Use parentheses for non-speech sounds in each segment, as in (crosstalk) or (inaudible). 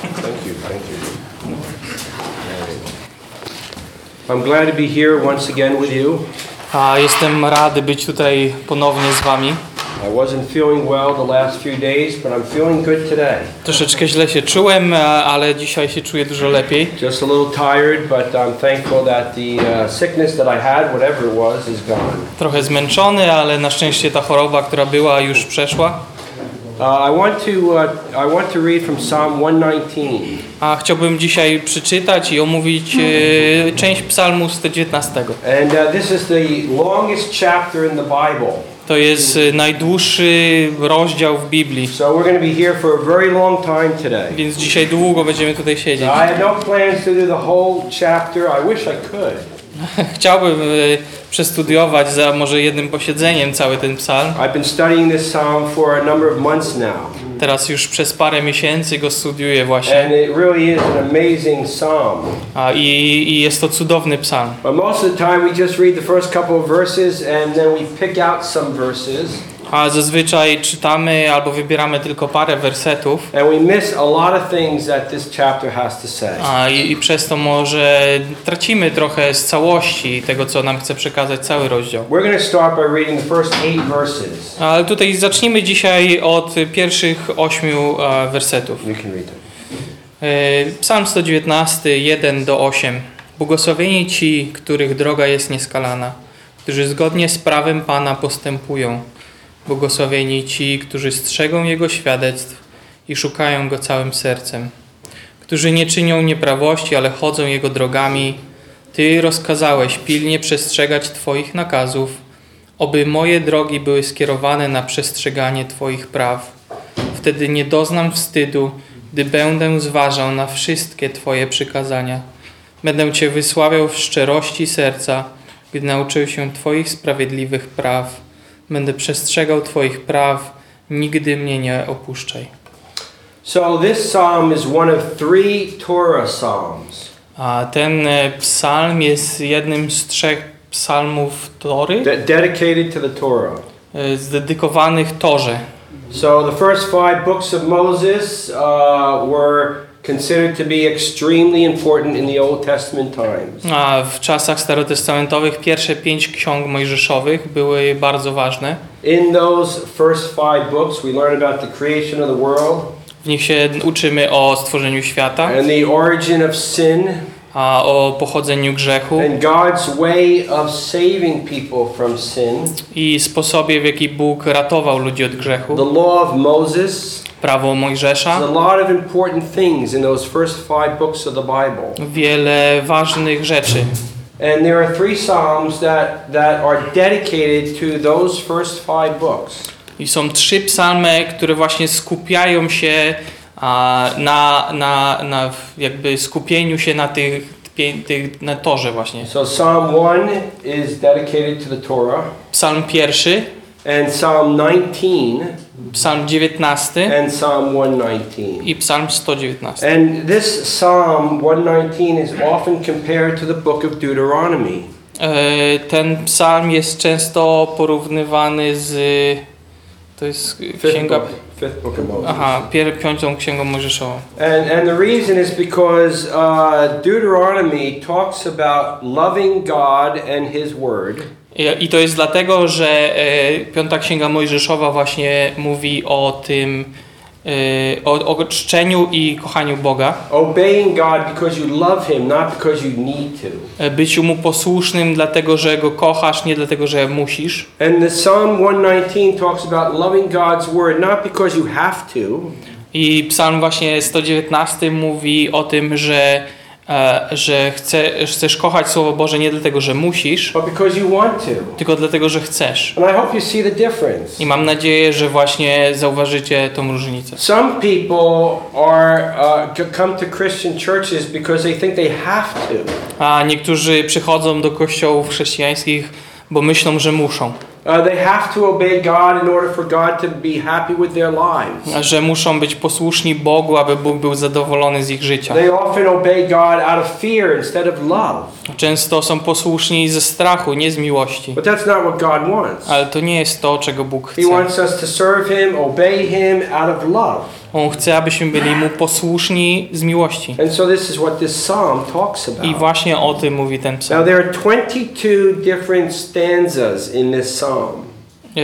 Thank you, thank you. I'm glad to be here once again with you. A jestem rady być tutaj ponownie z wami. I wasn't feeling well the last few days, but I'm feeling good today. Troszeczkę źle się czułem, e, ale dzisiaj się czuję dużo lepiej. Just a little tired, but I'm thankful that the uh, sickness that I had, whatever it was, is gone. Trochę zmęczony, ale na szczęście ta choroba, która była, już przeszła. I want to I want to read from Psalm 119. A chciałbym dzisiaj przeczytać i omówić e, część psalmu 119. And uh, this is the longest chapter in the Bible. To jest e, najdłuższy rozdział w Biblii, So we're going to be here for a very long time today. więc dzisiaj długo będziemy tutaj siedzieć. I had no plans to do the whole chapter. I wish I could. (laughs) Chciałbym e, przestudiować za może jednym posiedzeniem cały ten psalm. I've been studying this psalm for a number of months now. Teraz już przez parę miesięcy go studiuję właśnie. And it really is an amazing psalm. A, i, I jest to cudowny psalm. But most of the time we just read the first couple of verses and then we pick out some verses A zazwyczaj czytamy albo wybieramy tylko parę wersetów. and we miss a lot of things that this chapter has to say. A, i, I przez to może tracimy trochę z całości tego, co nam chce przekazać cały rozdział. We're going to start by reading the first eight verses. Ale tutaj zacznijmy dzisiaj od pierwszych ośmiu e, wersetów. You can read them. E, Psalm 119, 1 do 8. Błogosławieni ci, których droga jest nieskalana, którzy zgodnie z prawem Pana postępują. Błogosławieni ci, którzy strzegą Jego świadectw i szukają Go całym sercem. Którzy nie czynią nieprawości, ale chodzą Jego drogami. Ty rozkazałeś pilnie przestrzegać Twoich nakazów, oby moje drogi były skierowane na przestrzeganie Twoich praw. Wtedy nie doznam wstydu, gdy będę zważał na wszystkie Twoje przykazania. Będę Cię wysławiał w szczerości serca, gdy nauczył się Twoich sprawiedliwych praw. Będę przestrzegał Twoich praw, nigdy mnie nie opuszczaj. So this psalm is one of three Torah psalms A ten e, psalm jest jednym z trzech psalmów Tory, that dedicated to the Torah. e, zdedykowanych Torze. So the first five books of Moses uh, were considered to be extremely important in the Old Testament times. A w czasach starotestamentowych pierwsze pięć ksiąg mojżeszowych były bardzo ważne. In those first five books, we learn about the creation of the world W nich się uczymy o stworzeniu świata, and the origin of sin a o pochodzeniu grzechu and God's way of saving people from sin, i sposobie, w jaki Bóg ratował ludzi od grzechu. the law of Moses. Prawo Mojżesza. lot of important things in those first five books of the Bible. Wiele ważnych rzeczy. And there are three psalms that, that are dedicated to those first five books. I są trzy psalmy, które właśnie skupiają się a, na, na, na jakby skupieniu się na tych, tych na torze właśnie. So Psalm 1 is dedicated to the Torah, Psalm pierwszy, and Psalm 19 psalm 19 and Psalm 119. i psalm 119. And this Psalm 119 is often compared to the book of Deuteronomy. E, Ten psalm jest często porównywany z to jest Fifth księga book, fifth book of Moses. Aha, pier, piątą księgą Mojżeszową. And, and the reason is because uh, Deuteronomy talks about loving God and His Word. I, to jest dlatego, że e, piąta księga Mojżeszowa właśnie mówi o tym, e, o, o czczeniu i kochaniu Boga, Obeying God because you love Him, not because you need to. e, byciu Mu posłusznym dlatego, że Go kochasz, nie dlatego, że musisz. And the Psalm 119 talks about loving God's Word not because you have to, I psalm właśnie 119 mówi o tym, że, że chce, chcesz kochać Słowo Boże nie dlatego, że musisz, tylko dlatego, że chcesz. I mam nadzieję, że właśnie zauważycie tą różnicę. Some people are uh, come to Christian churches because they think they have to. A niektórzy przychodzą do kościołów chrześcijańskich, bo myślą, że muszą. Uh. Że muszą być posłuszni Bogu, aby Bóg był zadowolony z ich życia. They often obey God out of fear instead of love. Często są posłuszni ze strachu, nie z miłości. But that's not what God wants. Ale to nie jest to, czego Bóg He chce. wants us to serve Him, obey Him out of love. On chce, abyśmy byli Mu posłuszni z miłości. And so this is what this psalm talks I about. właśnie o tym mówi ten Now psalm. there are 22 different stanzas in this psalm. E,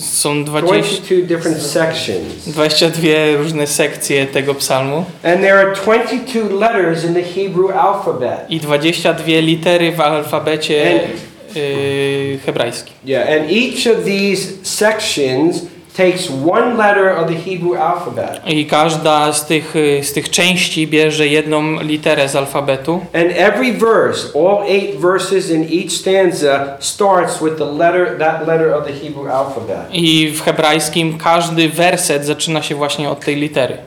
Są 20, 22 different sections. 22 różne sekcje tego psalmu And there are 22 letters in the Hebrew alphabet. i 22 litery w alfabecie e, hebrajskim. Yeah, and each of these sections takes one letter of the Hebrew alphabet. I każda z tych, y, z tych części bierze jedną literę z alfabetu. And every verse, all eight verses in each stanza, starts with the letter, that letter of the Hebrew alphabet. I w hebrajskim każdy werset zaczyna się właśnie od tej litery.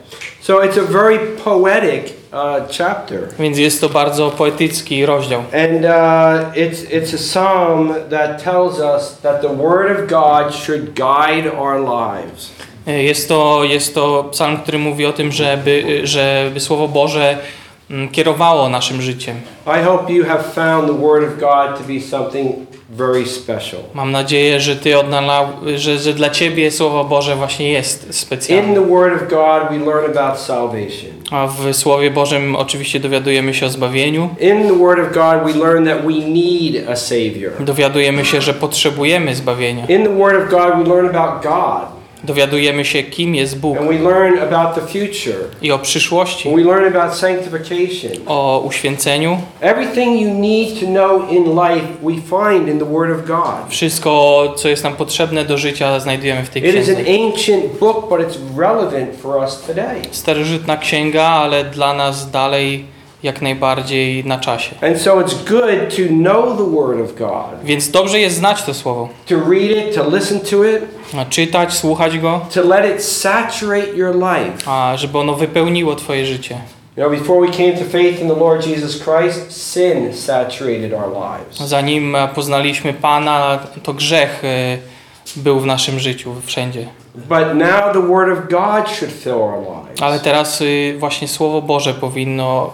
So it's a very poetic uh, chapter. Więc jest to bardzo poetycki rozdział. And uh, it's, it's a psalm that tells us that the Word of God should guide our lives. Y, Jest to, jest to psalm, który mówi o tym, żeby, y, żeby Słowo Boże kierowało naszym życiem. Mam nadzieję, że ty odnalał, że, że dla ciebie Słowo Boże właśnie jest In specjalne. the Word of God, we learn about salvation. A w Słowie Bożym oczywiście dowiadujemy się o zbawieniu. In the Word of God, we learn that we need a Savior. Dowiadujemy się, że potrzebujemy zbawienia. In the Word of God, we learn about God. Dowiadujemy się, kim jest Bóg And we learn about the future. i o przyszłości, And we learn about sanctification. o uświęceniu. Wszystko, co jest nam potrzebne do życia, znajdujemy w tej It is księdze. an ancient book, but it's relevant for us today. Starożytna księga, ale dla nas dalej jak najbardziej na czasie. And so it's good to know the Word of God, Więc dobrze jest znać to słowo, to read it, to listen to it, a czytać, słuchać go, to let it saturate your life. a żeby ono wypełniło twoje życie. You know, before we came to faith in the Lord Jesus Christ, sin saturated our lives. Zanim poznaliśmy Pana, to grzech e, był w naszym życiu wszędzie. But now the Word of God should fill our lives. Ale teraz y, właśnie Słowo Boże powinno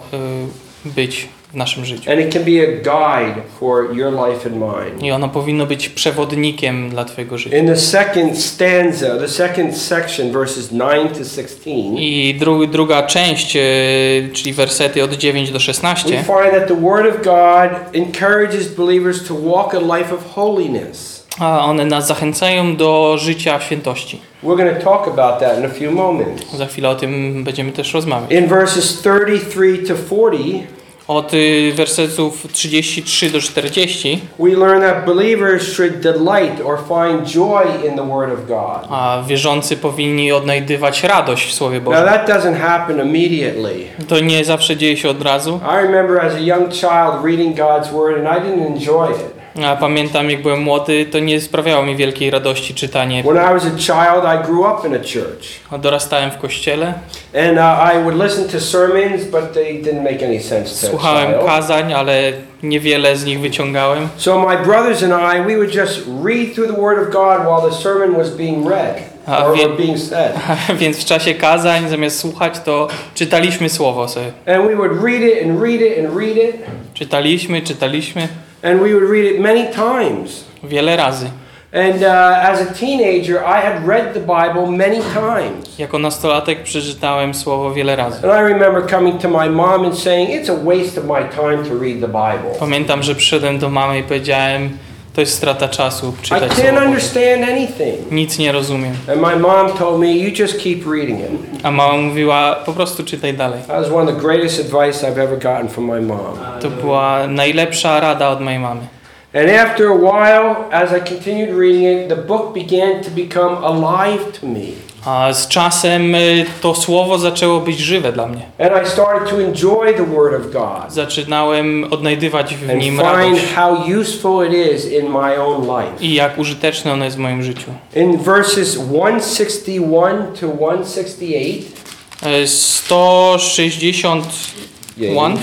y, być w naszym życiu. And it can be a guide for your life and mine. I ono powinno być przewodnikiem dla Twojego życia. In the second stanza, the second section, verses 9 to 16, I dru, druga część, y, czyli wersety od 9 do we 16, find that the Word of God encourages believers to walk a life of holiness. A one nas zachęcają do życia w świętości. We're going to talk about that in a few moments. Za chwilę o tym będziemy też rozmawiać. In verses 33 to 40, Od y, wersetów 33 do 40 we learn that believers should delight or find joy in the Word of God. a wierzący powinni odnajdywać radość w Słowie Now, Bożym. that doesn't happen immediately. To nie zawsze dzieje się od razu. I remember as a young child reading God's Word, and I didn't enjoy it. A pamiętam, jak byłem młody, to nie sprawiało mi wielkiej radości czytanie. When I was a child, I grew up in a church. Dorastałem w kościele, And uh, I would listen to sermons, but they didn't make any sense to a słuchałem kazań, ale niewiele z nich wyciągałem. So my brothers and I, we would just read through the Word of God while the sermon was being read A or, wie- or being said. (laughs) Więc w czasie kazań, zamiast słuchać, to czytaliśmy słowo sobie. And we would read it and read it and read it. Czytaliśmy, czytaliśmy And we would read it many times. wiele razy. And uh, as a teenager, I had read the Bible many times. Jako nastolatek przeczytałem słowo wiele razy. And I remember coming to my mom and saying, It's a waste of my time to read the Bible. Pamiętam, że przyszedłem do mamy i powiedziałem, to jest strata czasu I czytać can't Boże. understand anything. Nic nie rozumiem. And my mom told me, You just keep reading it. A mama mówiła, po prostu czytaj dalej. That was one of the greatest advice I've ever gotten from my mom. To była najlepsza rada od mojej mamy. And after a while, as I continued reading it, the book began to become alive to me. A z czasem y, to słowo zaczęło być żywe dla mnie. And I started to enjoy the Word of God Zaczynałem odnajdywać w nim radość how useful it is in my own life. i jak użyteczne ono jest w moim życiu. In verses 161 to 168, Y, 161 yeah,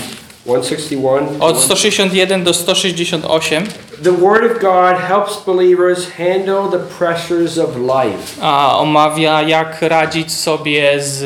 161 to od 161 do 168 the Word of God helps believers handle the pressures of life. a omawia jak radzić sobie z,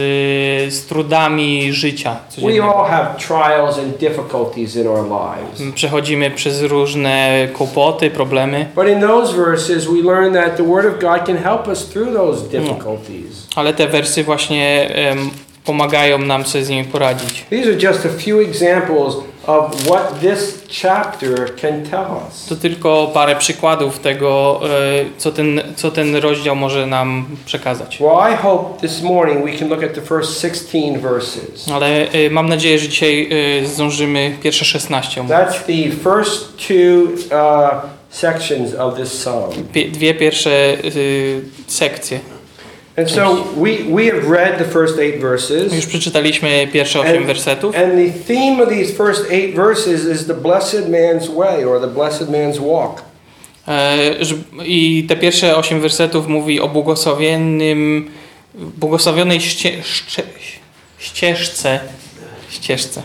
z trudami życia We all have trials and difficulties in our lives. Przechodzimy przez różne kłopoty, problemy, But in those verses, we learn that the Word of God can help us through those difficulties. ale te wersy właśnie em, pomagają nam sobie z nimi poradzić. These are just a few examples of what this chapter can tell us. To tylko parę przykładów tego, e, co ten, co ten rozdział może nam przekazać. Well, I hope this morning we can look at the first 16 verses. Ale e, mam nadzieję, że dzisiaj e, zdążymy pierwsze 16 omówić. That's the first two uh, sections of this psalm. Dwie pierwsze sekcje. And so we, we have read the first eight verses. Już przeczytaliśmy pierwsze osiem wersetów. And the theme of these first eight verses is the blessed man's way or the blessed man's walk. E, I te pierwsze osiem wersetów mówi o błogosławionym, błogosławionej ście, ście, ścieżce, ścieżce.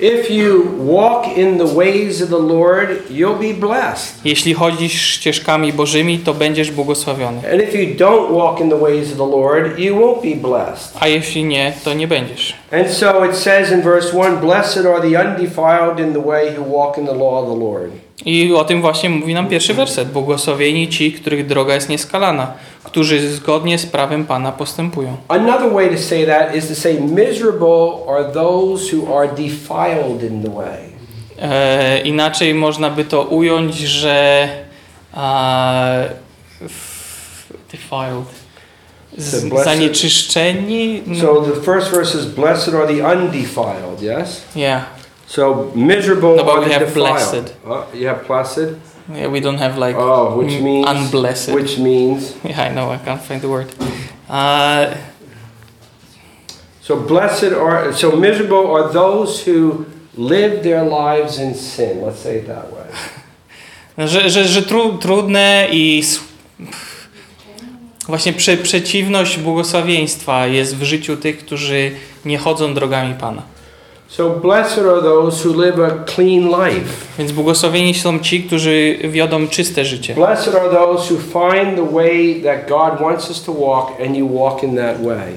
If you walk in the ways of the Lord, you'll be blessed. Jeśli chodzisz ścieżkami bożymi, to będziesz błogosławiony. And if you don't walk in the ways of the Lord, you won't be blessed. A jeśli nie, to nie będziesz. And so it says in verse 1 Blessed are the undefiled in the way who walk in the law of the Lord. I o tym właśnie mówi nam pierwszy werset. Błogosławieni ci, których droga jest nieskalana, którzy zgodnie z prawem Pana postępują. Another way to say that is to say, Miserable are those who are defiled in the way. E, inaczej można by to ująć, że defiled, blessed- zanieczyszczeni. So the first verse is Blessed are the undefiled, yes? yeah. So miserable No, but we have defiled. blessed. Uh, you have blessed? yeah, we don't have like Oh, which means unblessed. which means yeah, I know, I can't find the word. Uh, so blessed are so miserable are those who live their lives in sin. Let's say it that way. (laughs) że że, że tru, trudne i właśnie prze, przeciwność błogosławieństwa jest w życiu tych, którzy nie chodzą drogami Pana. So blessed are those who live a clean life. Więc błogosławieni są ci, którzy wiodą czyste życie. Blessed are those who find the way that God wants us to walk and you walk in that way.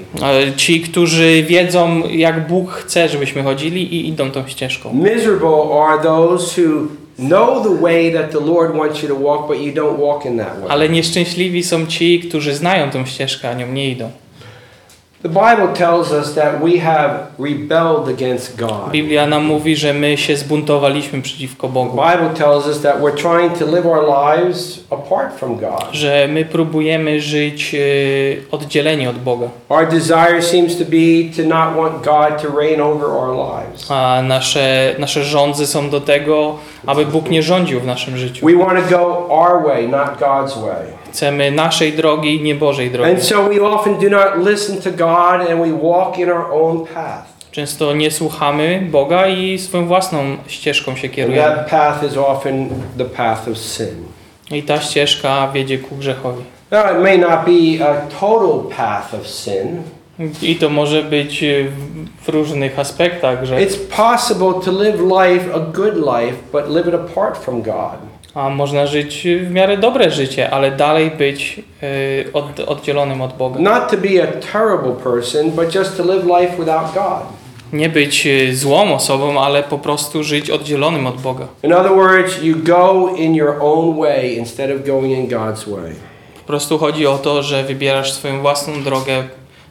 Ci, którzy wiedzą, jak Bóg chce, żebyśmy chodzili i idą tą ścieżką. Miserable are those who know the way that the Lord wants you to walk, but you don't walk in that way. Ale nieszczęśliwi są ci, którzy znają tą ścieżkę, a nią nie idą. The Bible tells us that we have rebelled against God. Biblia nam mówi, że my się zbuntowaliśmy przeciwko The Bogu. Bible tells us that we're trying to live our lives apart from God. Że my próbujemy żyć e, oddzieleni od Boga. Our desire seems to be to not want God to reign over our lives. A nasze, nasze rządzy są do tego, aby Bóg nie rządził w naszym życiu. We want to go our way, not God's way. Chcemy naszej drogi, nie Bożej drogi. And so we often do not listen to God and we walk in our own path. Często nie słuchamy Boga i swoją własną ścieżką się And kierujemy. that path is often the path of sin. I ta ścieżka wiedzie ku grzechowi. Now, it may not be a total path of sin. I to może być w różnych aspektach, że It's possible to live life, a good life, but live it apart from God. A można żyć w miarę dobre życie, ale dalej być e, od, oddzielonym od Boga. Not to be a terrible person, but just to live life without God. Nie być e, złą osobą, ale po prostu żyć oddzielonym od Boga. In other words, you go in your own way instead of going in God's way. Po prostu chodzi o to, że wybierasz swoją własną drogę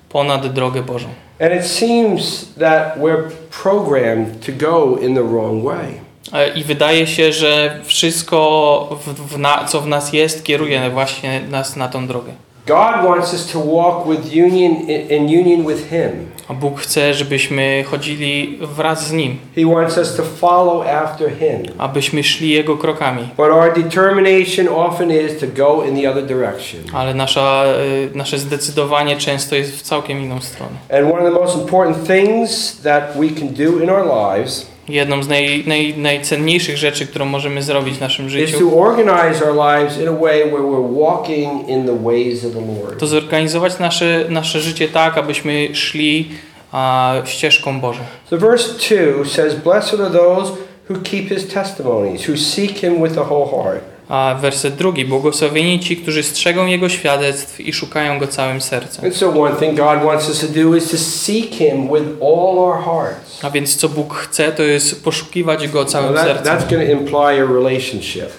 ponad drogę Bożą. And it seems that we're programmed to go in the wrong way. E, I wydaje się, że wszystko, w, w na, co w nas jest, kieruje właśnie nas na tą drogę. God wants us to walk with union in union with Him. A Bóg chce, żebyśmy chodzili wraz z Nim, He wants us to follow after Him. abyśmy szli Jego krokami. But our determination often is to go in the other direction. Ale nasza, y, nasze zdecydowanie często jest w całkiem inną stronę. And one of the most important things that we can do in our lives Jedną z naj, naj, najcenniejszych rzeczy, którą możemy zrobić w naszym życiu, to the the zorganizować nasze, nasze życie tak, abyśmy szli a, ścieżką Bożą. So verse 2 says, Blessed are those who keep his testimonies, who seek him with a whole heart. A werset drugi. Błogosławieni ci, którzy strzegą Jego świadectw i szukają Go całym sercem. And so, one thing God wants us to do is to seek him with all our hearts. A więc co Bóg chce, to jest poszukiwać Go całym that, sercem. that's going to imply a relationship.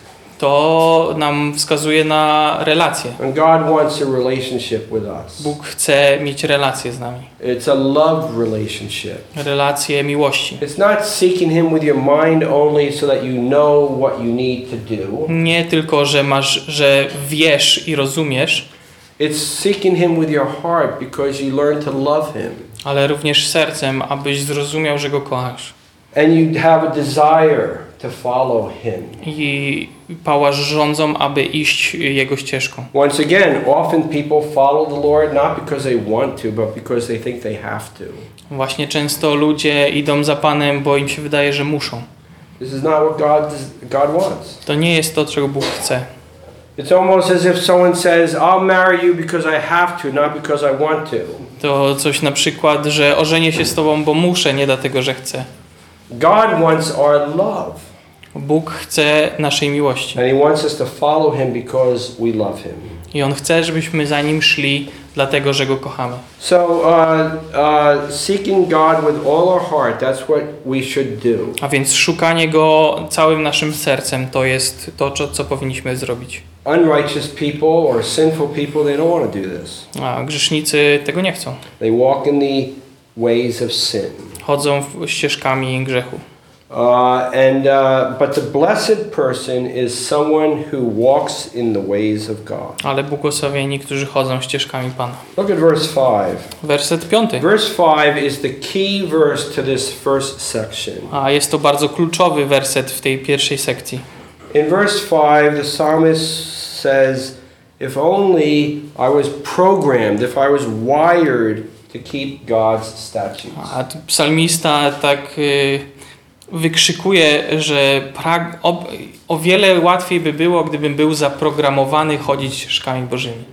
To nam wskazuje na relacje. And God wants a relationship with us. Bóg chce mieć relacje z nami. It's a love relationship. Relacje miłości. It's not seeking Him with your mind only so that you know what you need to do. Nie tylko, że masz, że wiesz i rozumiesz, It's seeking Him with your heart because you learn to love Him. ale również sercem, abyś zrozumiał, że Go kochasz. And you have a desire to follow Him. I pałasz rządzą, aby iść Jego ścieżką. Once again, often people follow the Lord not because they want to, but because they think they have to. Właśnie często ludzie idą za Panem, bo im się wydaje, że muszą. This is not what God, God wants. To nie jest to, czego Bóg chce. It's almost as if someone says, I'll marry you because I have to, not because I want to. To coś na przykład, że ożenię się z Tobą, bo muszę, nie dlatego, że chcę. God wants our love. Bóg chce naszej miłości. And He wants us to follow Him because we love Him. I On chce, żebyśmy za Nim szli, dlatego, że Go kochamy. So, uh, uh, seeking God with all our heart, that's what we should do. A więc szukanie Go całym naszym sercem to jest to, co, co powinniśmy zrobić. Unrighteous people or sinful people, they don't want to do this. A grzesznicy tego nie chcą. They walk in the ways of sin. Chodzą ścieżkami grzechu. Uh, and uh, but the blessed person is someone who walks in the ways of God. Ale błogosławieni, którzy chodzą ścieżkami Pana. Look at verse five. Werset piąty. Verse five is the key verse to this first section. A jest to bardzo kluczowy werset w tej pierwszej sekcji. In verse 5, the psalmist says, If only I was programmed, if I was wired to keep God's statutes. A psalmista tak y, wykrzykuje, że prag, o, o wiele łatwiej by było, gdybym był zaprogramowany chodzić ścieżkami Bożymi.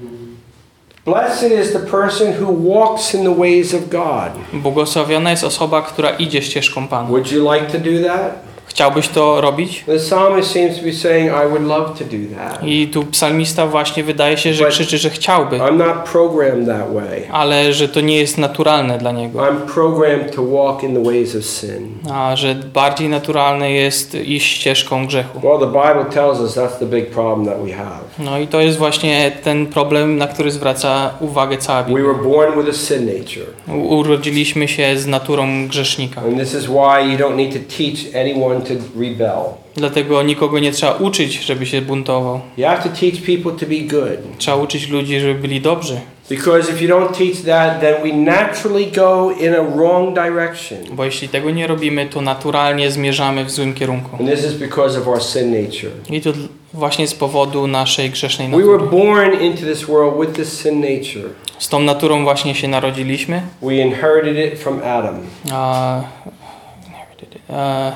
Blessed is the person who walks in the ways of God. Błogosławiona jest osoba, która idzie ścieżką Pana. Would you like to do that? Chciałbyś to robić? I tu psalmista właśnie wydaje się, że krzyczy, że chciałby, ale że to nie jest naturalne dla niego. A że bardziej naturalne jest iść ścieżką grzechu. No i to jest właśnie ten problem, na który zwraca uwagę cała Biblia. Urodziliśmy się z naturą grzesznika. And this is why you don't need to teach anyone to rebel. Dlatego nikogo nie trzeba uczyć, żeby się buntował. You have to teach people to be good. Trzeba uczyć ludzi, żeby byli dobrzy. Because if you don't teach that, then we naturally go in a wrong direction. Bo jeśli tego nie robimy, to naturalnie zmierzamy w złym kierunku. And this is because of our sin nature. I to właśnie z powodu naszej grzesznej We were natury. born into this world with this sin nature. Z tą naturą właśnie się narodziliśmy. We inherited it from Adam. A, a,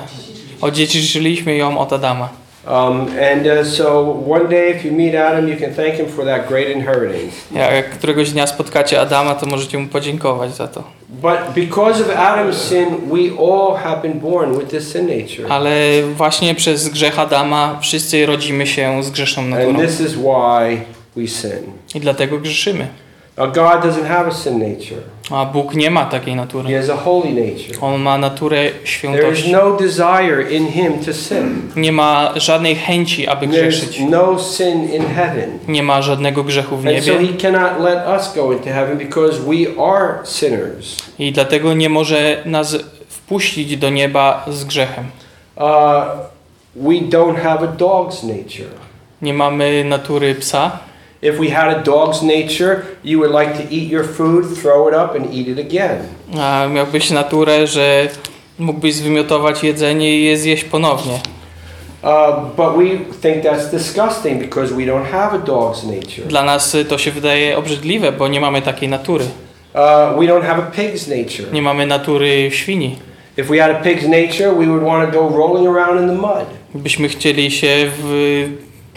odziedziczyliśmy ją od Adama. Um, and uh, so one day, if you meet Adam, you can thank him for that great inheritance. Jak któregoś dnia spotkacie Adama, to możecie mu podziękować za to. But because of Adam's sin, we all have been born with this sin nature. Ale właśnie przez grzech Adama wszyscy rodzimy się z grzeszną And naturą. this is why we sin. I dlatego grzeszymy. God doesn't have a sin nature. A Bóg nie ma takiej He natury. has a holy nature. On ma naturę There is świętości. no desire in him to sin. Nie ma żadnej chęci, aby There's grzeszyć. no sin in heaven. Nie ma żadnego grzechu w And so niebie. he cannot let us go into heaven because we are sinners. I dlatego nie może nas wpuścić do nieba z grzechem. Uh, we don't have a dog's nature. Nie mamy natury psa. If we had a dog's nature, you would like to eat your food, throw it up, and eat it again. A miałbyś naturę, że mógłbyś zwymiotować jedzenie i je zjeść ponownie. But we think that's disgusting because we don't have a dog's nature. Dla nas to się wydaje obrzydliwe, bo nie mamy takiej natury. Uh, we don't have a pig's nature. Nie mamy natury świni. If we had a pig's nature, we would want to go rolling around in the mud. Byśmy chcieli się w,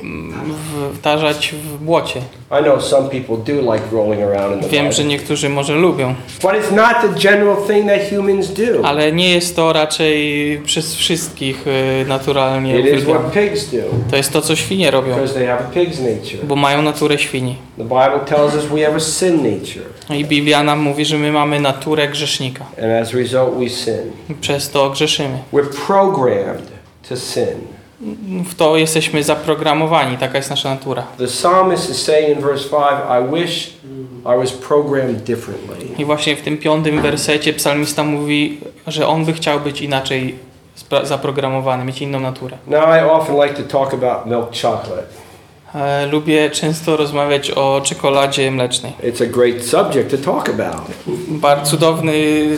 w, powtarzać w błocie. I know some people do like rolling around in the Wiem, że niektórzy może lubią, But it's not the general thing that humans do. ale nie jest to raczej przez wszystkich y, naturalnie It is what pigs do To jest to, co świnie robią, because they have a pig's nature. bo mają naturę świni. The Bible tells us we have a sin nature, I Biblia nam mówi, że my mamy naturę grzesznika. and as a result, we sin. Przez to grzeszymy. We're programmed to sin. W to jesteśmy zaprogramowani, taka jest nasza natura. The psalmist is saying in verse 5, I wish I was programmed differently. I właśnie w tym piątym wersecie psalmista mówi, że on by chciał być inaczej zaprogramowany, mieć inną naturę. Now, I often like to talk about milk chocolate. E, lubię często rozmawiać o czekoladzie mlecznej. It's a great subject to talk about. Bardzo cudowny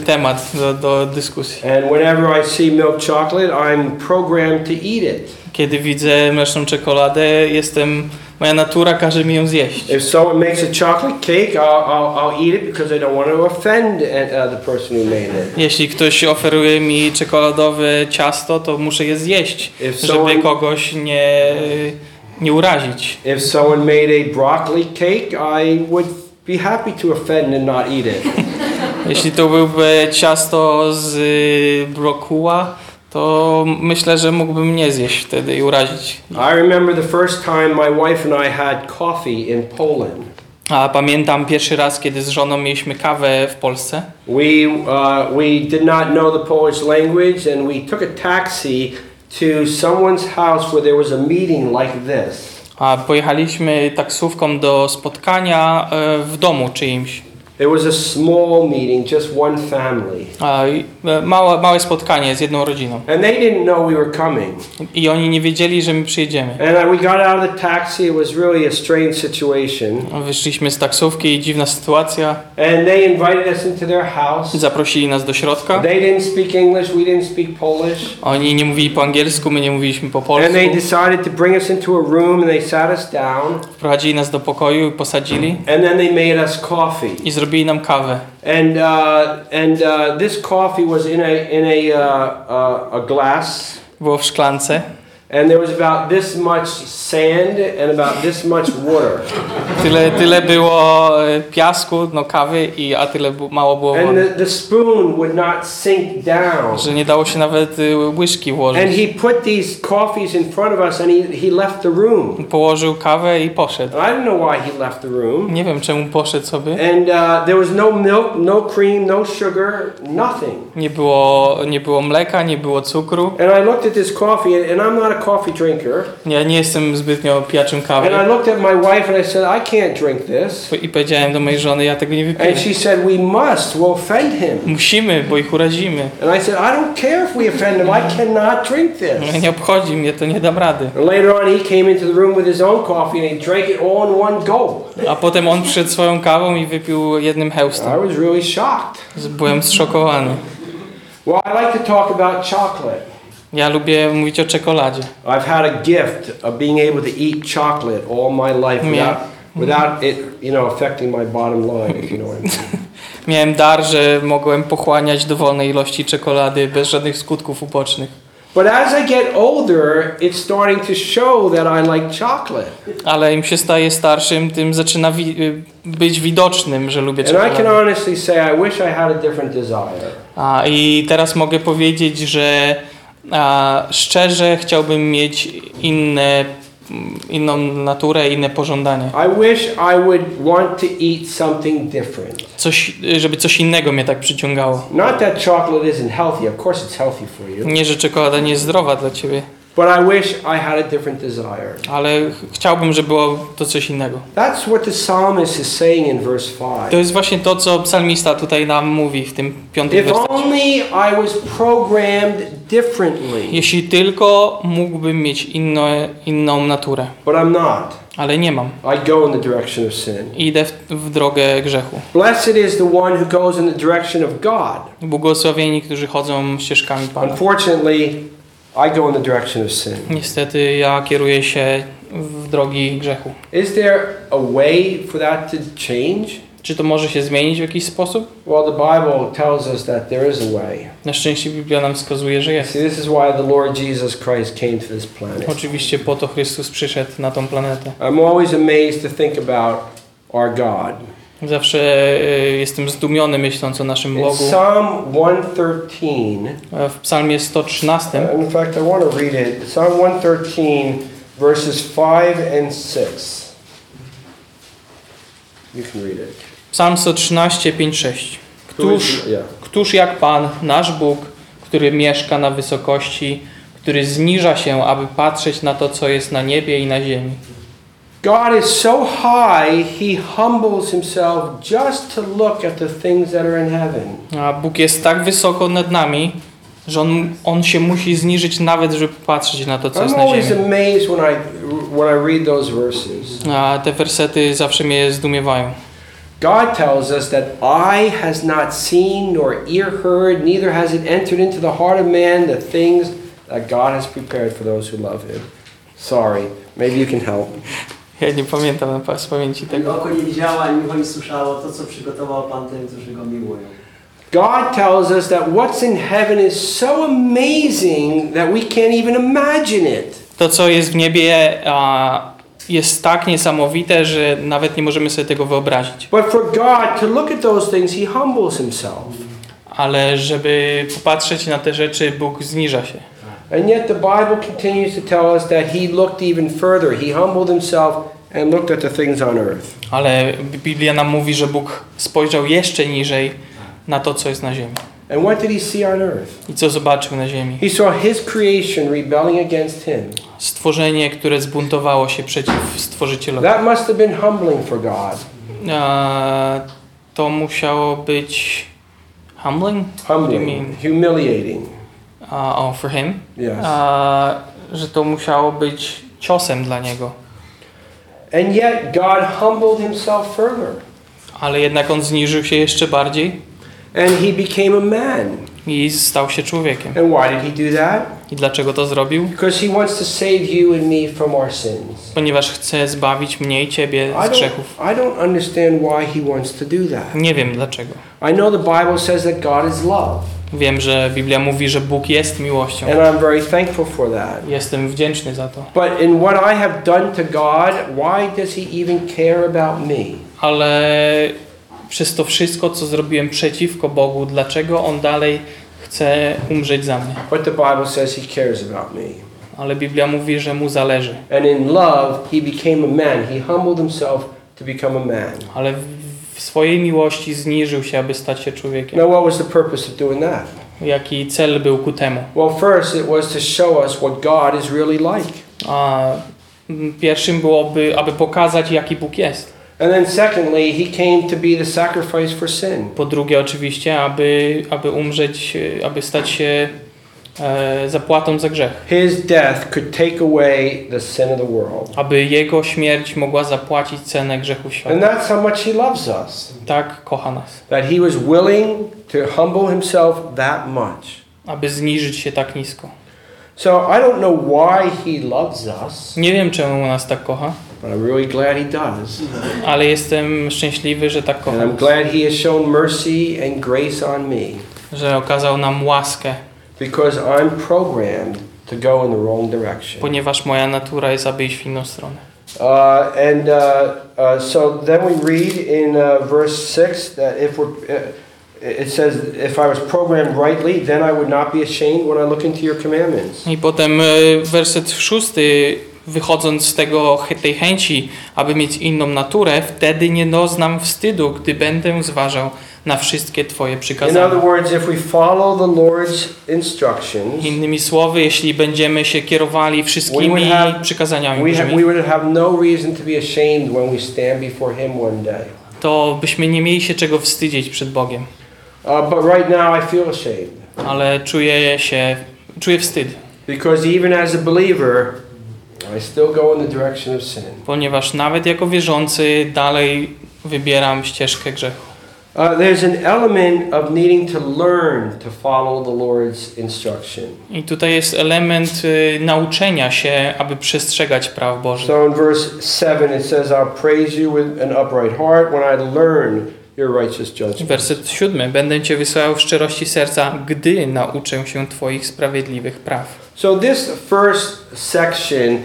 temat do, do dyskusji. And whenever I see milk chocolate, I'm programmed to eat it. Kiedy widzę mleczną czekoladę, jestem, moja natura każe mi ją zjeść. If someone makes a chocolate cake, I'll, I'll, I'll eat it because I don't want to offend uh, the person who made it. Jeśli ktoś oferuje mi czekoladowe ciasto, to muszę je zjeść, If żeby someone, kogoś nie, nie urazić. if someone made a broccoli cake, I would be happy to offend and not eat it. (laughs) Jeśli to byłby ciasto z y, brokuła, to myślę, że mógłbym nie zjeść wtedy i urazić. I remember the first time my wife and I had coffee in Poland. A pamiętam pierwszy raz, kiedy z żoną mieliśmy kawę w Polsce. We, uh, we did not know the Polish language and we took a taxi to someone's house where there was a meeting like this. A pojechaliśmy taksówką do spotkania e, w domu czyimś. It was a small meeting, just one family. A, e, małe, małe spotkanie z jedną rodziną. And they didn't know we were coming. I oni nie wiedzieli, że my przyjedziemy. And uh, we got out of the taxi. It was really a strange situation. Wyszliśmy z taksówki i dziwna sytuacja. And they invited us into their house. Zaprosili nas do środka. They didn't speak English, we didn't speak Polish. Oni nie mówili po angielsku, my nie mówiliśmy po polsku. And they decided to bring us into a room and they sat us down. Wprowadzili nas do pokoju i posadzili And then they made us coffee. i zrobili nam kawę. And, uh, and uh, this coffee was in a, in a, uh, uh, a glass. Było w szklance. And there was about this much sand and about this much water. Tyle, tyle było e, piasku, no kawy, i, a tyle mało było And wody. the, the spoon would not sink down. Że nie dało się nawet y, łyżki And włożyć. he put these coffees in front of us and he, he left the room. Położył kawę i poszedł. I don't know why he left the room. Nie wiem czemu poszedł sobie. And uh, there was no milk, no cream, no sugar, nothing. Nie było, nie było mleka, nie było cukru. And I looked at this coffee, and, and I'm not a coffee drinker. Ja nie jestem zbytnio pijaczym kawy. And I looked at my wife and I said, I can't drink this. I powiedziałem do mojej żony, ja tego nie wypiję. And she said, We must, we'll offend him. Musimy, bo ich urazimy. And I said, I don't care if we offend him, I cannot drink this. Nie obchodzi mnie, to nie dam rady. And later on, he came into the room with his own coffee and he drank it all in one go. A potem on przyszedł swoją kawą i wypił jednym hełstem. I was really shocked. Byłem zszokowany. Well, I like to talk about chocolate. Ja lubię mówić o czekoladzie. I've had a gift of being able to eat chocolate all my life without, without it, you know, affecting my bottom line, if you know what I mean. (laughs) Miałem dar, że mogłem pochłaniać dowolnej ilości czekolady bez żadnych skutków ubocznych. But as I get older, it's starting to show that I like chocolate. Ale im się staje starszym, tym zaczyna wi- być widocznym, że lubię And I can czekoladę. honestly say I wish I had a different desire. A, I teraz mogę powiedzieć, że a, szczerze chciałbym mieć inne, inną naturę, inne pożądanie. I wish I would want to eat something different. Coś, żeby coś innego mnie tak przyciągało. Not that chocolate isn't healthy, of course it's healthy for you. Nie, że czekolada nie jest zdrowa dla ciebie, But I wish I had a different desire. ale ch- chciałbym, żeby było to coś innego. That's what the psalmist is saying in verse 5. To jest właśnie to, co psalmista tutaj nam mówi w tym piątym If wersecie. only I was programmed differently. Jeśli tylko mógłbym mieć inne, inną naturę, But I'm not. ale nie mam. I go in the direction of sin. Idę w, w drogę grzechu. Blessed is the one who goes in the direction of God. Błogosławieni, którzy chodzą ścieżkami Pana. Unfortunately, I go in the direction of sin. Niestety ja kieruję się w drogi grzechu. Is there a way for that to change? Czy to może się zmienić w jakiś sposób? Well, the Bible tells us that there is a way. Na szczęście Biblia nam wskazuje, że jest. See, this is why the Lord Jesus Christ came to this planet. Oczywiście po to Chrystus przyszedł na tą planetę. I'm always amazed to think about our God. Zawsze e, jestem zdumiony myśląc o naszym Bogu. Psalm 113, W psalmie 113, uh, in fact, I want to read it. Psalm 113, verses 5 and 6. You can read it. psalm 113, 5, 6. Któż, któż jak Pan, nasz Bóg, który mieszka na wysokości, który zniża się, aby patrzeć na to, co jest na niebie i na ziemi. God is so high, he humbles himself just to look at the things that are in heaven. A Bóg jest tak wysoko nad nami, że On, on się musi zniżyć nawet, żeby patrzeć na to, co jest I'm na always ziemi. amazed when I when I read those verses. A te wersety zawsze mnie zdumiewają. God tells us that eye has not seen nor ear heard, neither has it entered into the heart of man the things that God has prepared for those who love him. Sorry, maybe you can help. Ja nie pamiętam na z pamięci tego. Oko nie widziało, ani ucho nie słyszało to, co przygotował Pan tym, którzy Go miłują. God tells us that what's in heaven is so amazing that we can't even imagine it. To, co jest w niebie, a, jest tak niesamowite, że nawet nie możemy sobie tego wyobrazić. But for God to look at those things, he humbles himself. Ale żeby popatrzeć na te rzeczy, Bóg zniża się. And yet the Bible continues to tell us that he looked even further. He humbled himself and looked at the things on earth. Ale Biblia nam mówi, że Bóg spojrzał jeszcze niżej na to, co jest na ziemi. And what did he see on earth? I co zobaczył na ziemi? He saw his creation rebelling against him. Stworzenie, które zbuntowało się przeciw Stworzycielowi. That must have been humbling for God. A, to musiało być humbling? Humbling, humiliating. A, oh, for him? Yes. A, że to musiało być ciosem dla niego. And yet God humbled himself further. Ale jednak on zniżył się jeszcze bardziej And he became a man. i stał się człowiekiem. And why did he do that? I dlaczego to zrobił? Because he wants to save you and me from our sins. Ponieważ chce zbawić mnie i ciebie z grzechów. I don't understand why he wants to do that. Nie wiem dlaczego. I know the Bible says that God is love. Wiem, że Biblia mówi, że Bóg jest miłością. And I'm very thankful for that. Jestem wdzięczny za to. But in what I have done to God, why does he even care about me? Ale przez to wszystko, co zrobiłem przeciwko Bogu, dlaczego On dalej chce umrzeć za mnie? But the Bible says he cares about me. Ale Biblia mówi, że Mu zależy. And in love, he became a man. He humbled himself to become a man. Ale w, w swojej miłości zniżył się, aby stać się człowiekiem. Now, what was the purpose of doing that? Jaki cel był ku temu? Well, first, it was to show us what God is really like. A pierwszym byłoby, aby pokazać, jaki Bóg jest. And then, secondly, he came to be the sacrifice for sin. Po drugie, oczywiście, aby, aby umrzeć, e, aby stać się zapłatą za grzech. His death could take away the sin of the world. Aby Jego śmierć mogła zapłacić cenę grzechów And świata. that's how much he loves us. Tak kocha nas. That he was willing to humble himself that much. Aby zniżyć się tak nisko. So I don't know why he loves us, Nie wiem, czemu nas tak kocha, but I'm really glad he does. ale jestem szczęśliwy, że tak kocha And I'm glad he has shown mercy and grace on me Że okazał nam łaskę, because I'm programmed to go in the wrong direction. ponieważ moja natura jest, aby iść w inną stronę. Uh, and uh, uh, so then we read in uh, verse 6 that if we're, uh, it says, if I was programmed rightly, then I would not be ashamed when I look into your commandments. I potem e, werset szósty, wychodząc z tego, tej chęci, aby mieć inną naturę, wtedy nie doznam wstydu, gdy będę zważał na wszystkie Twoje przykazania. Innymi słowy, jeśli będziemy się kierowali wszystkimi przykazaniami no to byśmy nie mieli się czego wstydzić przed Bogiem. Uh, but right now I feel ashamed Ale czuję się, czuję wstyd, because even as a believer, I still go in the direction of sin. ponieważ nawet jako wierzący dalej wybieram ścieżkę grzechu. Uh, there's an element of needing to learn to follow the Lord's instruction. I tutaj jest element y, nauczenia się, aby przestrzegać praw Bożych. So in verse 7 it says, I'll praise you with an upright heart when I learn your righteous judgments. Werset siódmy. Będę Cię wysyłał w szczerości serca, gdy nauczę się Twoich sprawiedliwych praw. So this first section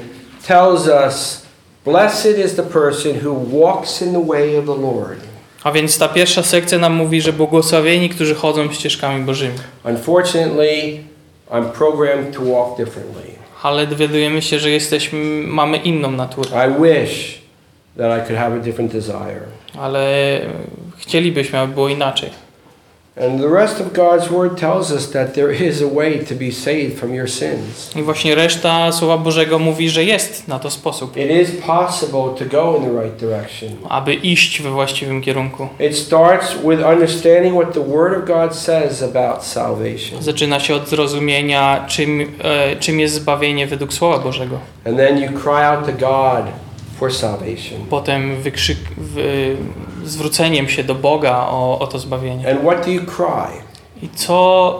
tells us, blessed is the person who walks in the way of the Lord. A więc ta pierwsza sekcja nam mówi, że błogosławieni, którzy chodzą ścieżkami Bożymi. Unfortunately, I'm programmed to walk differently. Ale dowiadujemy się, że jesteśmy, mamy inną naturę. I wish that I could have a different desire. Ale chcielibyśmy, aby było inaczej. I właśnie reszta Słowa Bożego mówi, że jest na to sposób, It is possible to go in the right direction. aby iść we właściwym kierunku. It starts with understanding what the Word of God says about salvation. Zaczyna się od zrozumienia, czym, e, czym jest zbawienie według Słowa Bożego. And then you cry out to God for salvation. Potem wykrzyk, zwróceniem się do Boga o, o to zbawienie. And what do you cry? I co,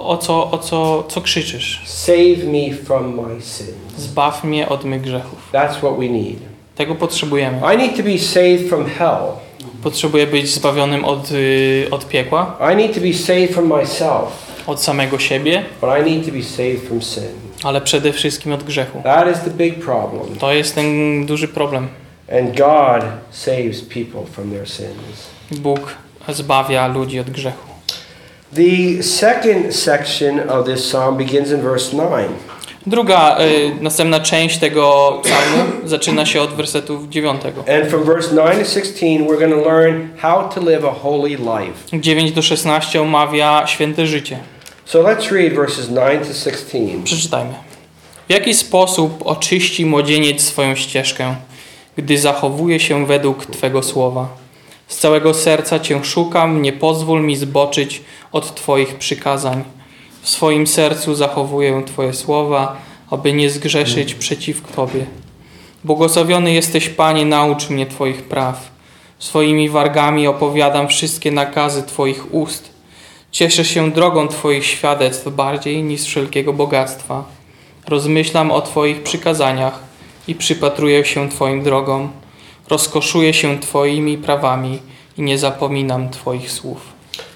o co, o co, co krzyczysz? Save me from my sins. Zbaw mnie od mych grzechów. That's what we need. Tego potrzebujemy. I need to be saved from hell. Potrzebuję być zbawionym od, y, od piekła, I need to be saved from myself. od samego siebie, But I need to be saved from sin. ale przede wszystkim od grzechu. That is the big problem. To jest ten duży problem. And God saves people from their sins. Bóg zbawia ludzi od grzechu. The second section of this psalm begins in verse 9. Druga, y, następna część tego psalmu zaczyna się od wersetu 9. And from verse 9 to 16, we're going to learn how to live a holy life. 9 do 16 omawia święte życie. So let's read verses 9 to 16. Przeczytajmy. W jaki sposób oczyści młodzieniec swoją ścieżkę, gdy zachowuje się według Twego słowa? Z całego serca Cię szukam, nie pozwól mi zboczyć od Twoich przykazań. W swoim sercu zachowuję Twoje słowa, aby nie zgrzeszyć przeciw Tobie. Błogosławiony jesteś, Panie, naucz mnie Twoich praw. Swoimi wargami opowiadam wszystkie nakazy Twoich ust. Cieszę się drogą Twoich świadectw bardziej niż wszelkiego bogactwa. Rozmyślam o Twoich przykazaniach i przypatruję się Twoim drogom. Rozkoszuję się Twoimi prawami i nie zapominam Twoich słów.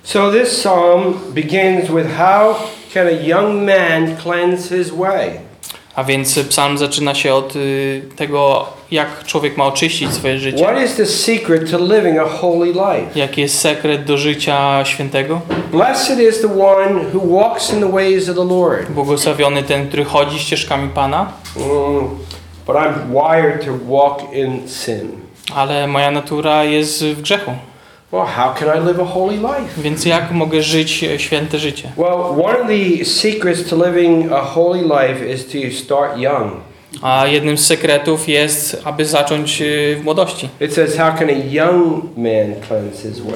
So this psalm begins with how can a young man cleanse his way? A więc psalm zaczyna się od y, tego, jak człowiek ma oczyścić swoje życie. What is the secret to living a holy life? Jaki jest sekret do życia świętego? Blessed is the one who walks in the ways of the Lord. Błogosławiony ten, który chodzi ścieżkami Pana, Mm, but I'm wired to walk in sin. ale moja natura jest w grzechu. Well, how can I live a holy life? Więc jak mogę żyć e, święte życie? Well, one of the secrets to living a holy life is to start young. A jednym z sekretów jest, aby zacząć y, w młodości. It says, How can a young man cleanse his way?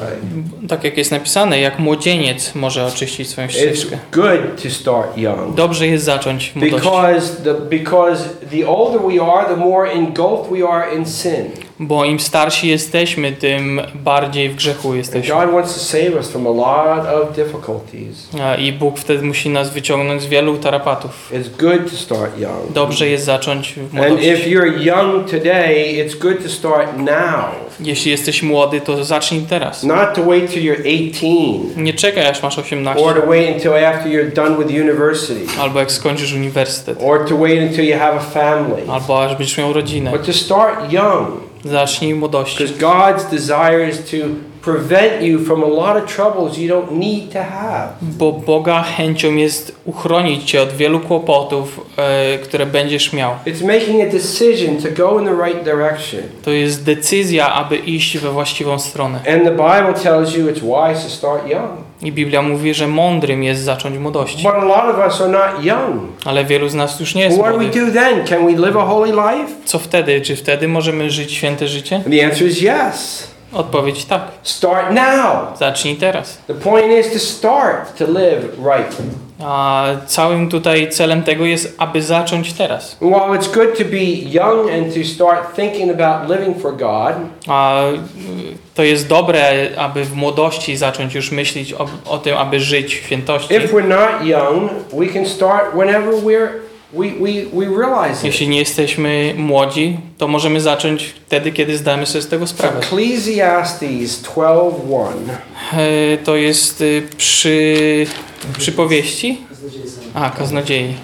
Tak jak jest napisane, jak młodzieniec może oczyścić swoją It's ścieżkę. good to start young. Dobrze jest zacząć w młodości, Because the, because the older we are, the more engulfed we are in sin. Bo im starsi jesteśmy, tym bardziej w grzechu And jesteśmy. God wants to save us from a lot of difficulties. A I Bóg wtedy musi nas wyciągnąć z wielu tarapatów. It's good to start young. Dobrze jest zacząć w And if młodości. you're young today, it's good to start now. Jeśli jesteś młody, to zacznij teraz. Not to wait till you're 18 Nie czekaj aż masz 18, or to wait until after you're done with university albo jak skończysz uniwersytet, or to wait until you have a family. albo aż będziesz miał rodzinę. But to start young. Zacznij młodości. Because God's desire is to prevent you from a lot of troubles you don't need to have. Bo Boga chęcią jest uchronić cię od wielu kłopotów, e, które będziesz miał. It's making a decision to go in the right direction. To jest decyzja, aby iść we właściwą stronę. And the Bible tells you it's wise to start young. I Biblia mówi, że mądrym jest zacząć młodości. But a lot of us are not young. Ale wielu z nas już nie jest What we do then? Can we live a holy life? Co wtedy? Czy wtedy możemy żyć święte życie? And the answer is yes. Odpowiedź tak. Start now. Zacznij teraz. The point is to start to live right. A całym tutaj celem tego jest, aby zacząć teraz. While it's good to be young and to start thinking about living for God, A y, to jest dobre, aby w młodości zacząć już myśleć o, o tym, aby żyć w świętości. if we're not young, we can start whenever we're Jeśli nie jesteśmy młodzi, to możemy zacząć wtedy, kiedy zdamy sobie z tego sprawę. Ecclesiastes 12:1. E, To jest y, przy przypowieści? A, kaznodziei.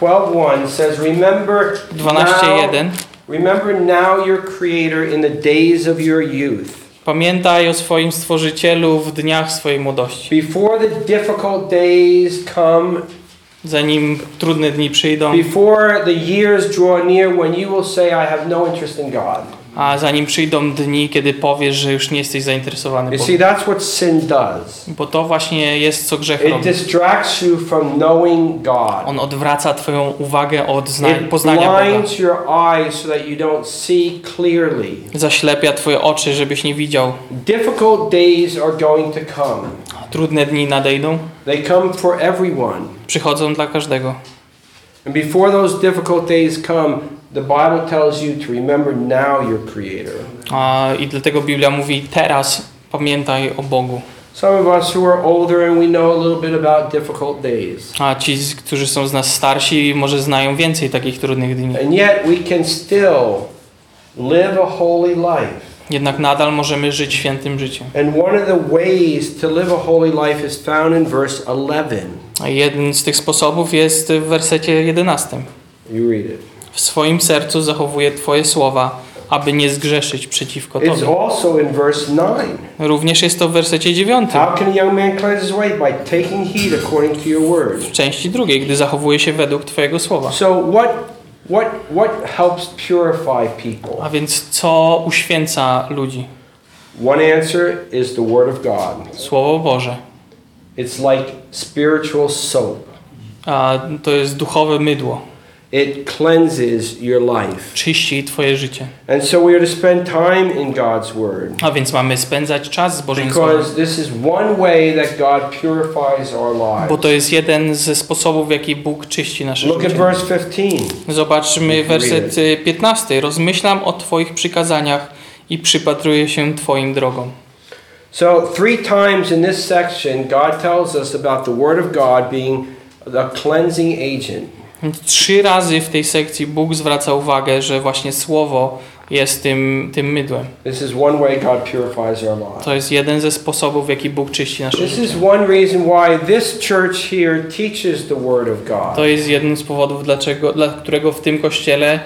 12:1 says, "Remember now, 12.1 remember now your creator in the days of your youth, Pamiętaj o swoim Stworzycielu w dniach swojej młodości. before the difficult days come, Zanim trudne dni przyjdą, before the years draw near when you will say I have no interest in God." a zanim przyjdą dni, kiedy powiesz, że już nie jesteś zainteresowany You Bogiem. see, that's what sin does. Bo to właśnie jest, co grzech It robi. distracts you from knowing God. On odwraca twoją uwagę od It poznania Boga. blinds your eyes so that you don't see clearly. Zaślepia twoje oczy, żebyś nie widział. Difficult days are going to come. Trudne dni nadejdą, They come for everyone. przychodzą dla każdego. And before those difficult days come, the Bible tells you to remember now your Creator. A, I dlatego Biblia mówi teraz pamiętaj o Bogu. Some of us who are older and we know a little bit about difficult days. A ci, którzy są z nas starsi, może znają więcej takich trudnych dni. And yet we can still live a holy life. Jednak nadal możemy żyć świętym życiem. And one of the ways to live a holy life is found in verse 11. A jeden z tych sposobów jest w wersecie 11. You read it. W swoim sercu zachowuje Twoje słowa, aby nie zgrzeszyć przeciwko It's Tobie. also in verse 9. Również jest to w wersecie 9. How can a young man cleanse his way? By taking heed according to your word. W części drugiej, gdy zachowuje się według Twojego słowa. So what what what helps purify people? A więc co uświęca ludzi? One answer is the word of God. Słowo Boże. It's like spiritual soap. A to jest duchowe mydło. It cleanses your life. Czyści Twoje życie. And so we are to spend time in God's word A więc mamy spędzać czas z Bożym Słowem. because this is one way that God purifies our Bo lives. to jest jeden ze sposobów, w jaki Bóg czyści nasze Look at życie. verse 15. Zobaczmy werset y, 15. Rozmyślam o Twoich przykazaniach i przypatruję się Twoim drogom. So, three times in this section, God tells us about the Word of God being the cleansing agent. Więc Trzy razy w tej sekcji Bóg zwraca uwagę, że właśnie Słowo jest tym, tym mydłem. To jest jeden ze sposobów, w jaki Bóg czyści nasze This życie. To jest jeden z powodów, dlaczego, dla którego w tym kościele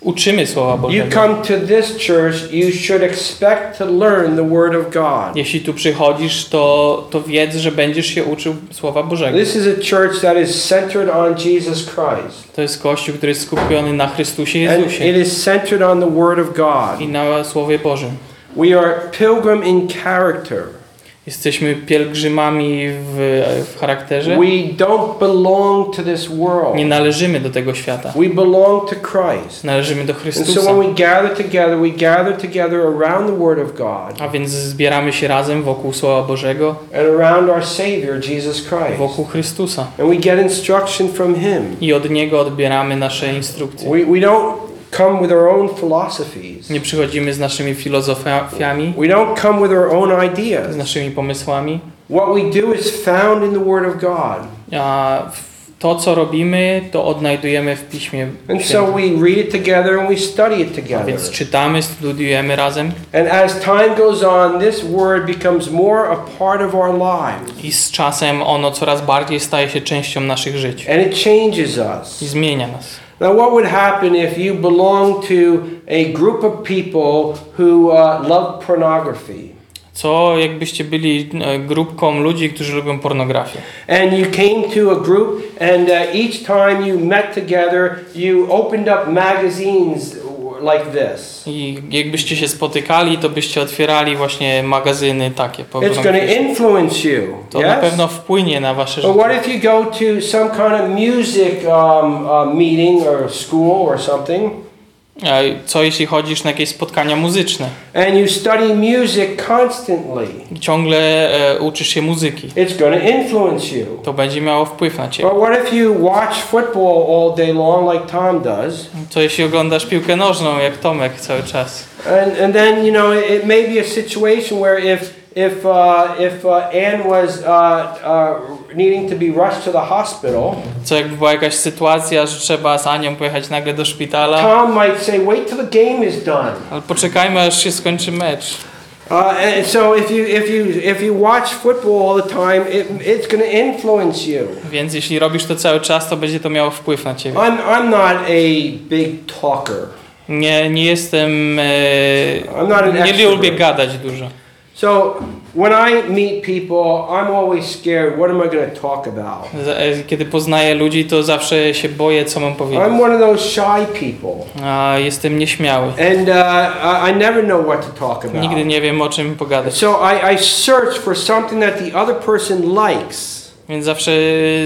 uczymy Słowa You Bożego. come to this church, you should expect to learn the Word of God. Jeśli tu przychodzisz, to, to wiedz, że będziesz się uczył Słowa Bożego. This is a church that is centered on Jesus Christ. To jest Kościół, który jest skupiony na Chrystusie And Jezusie it is centered on the Word of God. i na Słowie Bożym. We are pilgrim in character. Jesteśmy pielgrzymami w, w charakterze. We don't belong to this world. Nie należymy do tego świata. We belong to Christ. Należymy do And Chrystusa. so when we gather together, we gather together around the Word of God A więc zbieramy się razem wokół Słowa Bożego, and around our Savior, Jesus Christ. wokół Chrystusa. And we get instruction from Him. I od Niego odbieramy nasze instrukcje. We, we don't come with our own philosophies, Nie przychodzimy z naszymi filozofiami, we don't come with our own z ideas. naszymi pomysłami. What we do is found in the Word of God. A to, co robimy, to odnajdujemy w Piśmie And so we read it together and we study it A together. więc czytamy, studiujemy razem And as time goes on, this Word becomes more a part of our lives. i z czasem ono coraz bardziej staje się częścią naszych żyć And it changes i us. zmienia nas. Now, what would happen if you to a group of people who uh, love pornography? Co jakbyście byli e, grupką ludzi, którzy lubią pornografię. And you came to a group, and uh, each time you met together, you opened up magazines like this. I jakbyście się spotykali, to byście otwierali właśnie magazyny takie It's going to influence you. To na Yes? pewno wpłynie na wasze But życie. what if you go to some kind of music um, uh, meeting or school or something, Co jeśli chodzisz na jakieś spotkania muzyczne and you study music constantly? ciągle e, uczysz się muzyki? It's going to influence you. To będzie miało wpływ na ciebie. But what if you watch football all day long like Tom does? Co jeśli oglądasz piłkę nożną jak Tomek cały czas? And, and then, you know, it may be a situation where if, if, uh, if uh, Anne was uh, uh, needing to be rushed to the hospital, Co jakby była jakaś sytuacja, że trzeba z Anią pojechać nagle do szpitala, Tom might say, "Wait till the game is done." ale poczekajmy aż się skończy mecz. Uh, and so if you if you if you watch football all the time, it, it's going to influence you. Więc jeśli robisz to cały czas, to będzie to miało wpływ na ciebie. I'm I'm not a big talker. Nie, nie jestem. E, I'm not an nie lubię gadać dużo. So when I meet people, I'm always scared. What am I going to talk about? E, Kiedy poznaję ludzi, to zawsze się boję, co mam powiedzieć. I'm one of those shy people, A jestem nieśmiały. and uh, I never know what to talk about. Nigdy nie wiem, o czym pogadać. So I, I search for something that the other person likes. Więc zawsze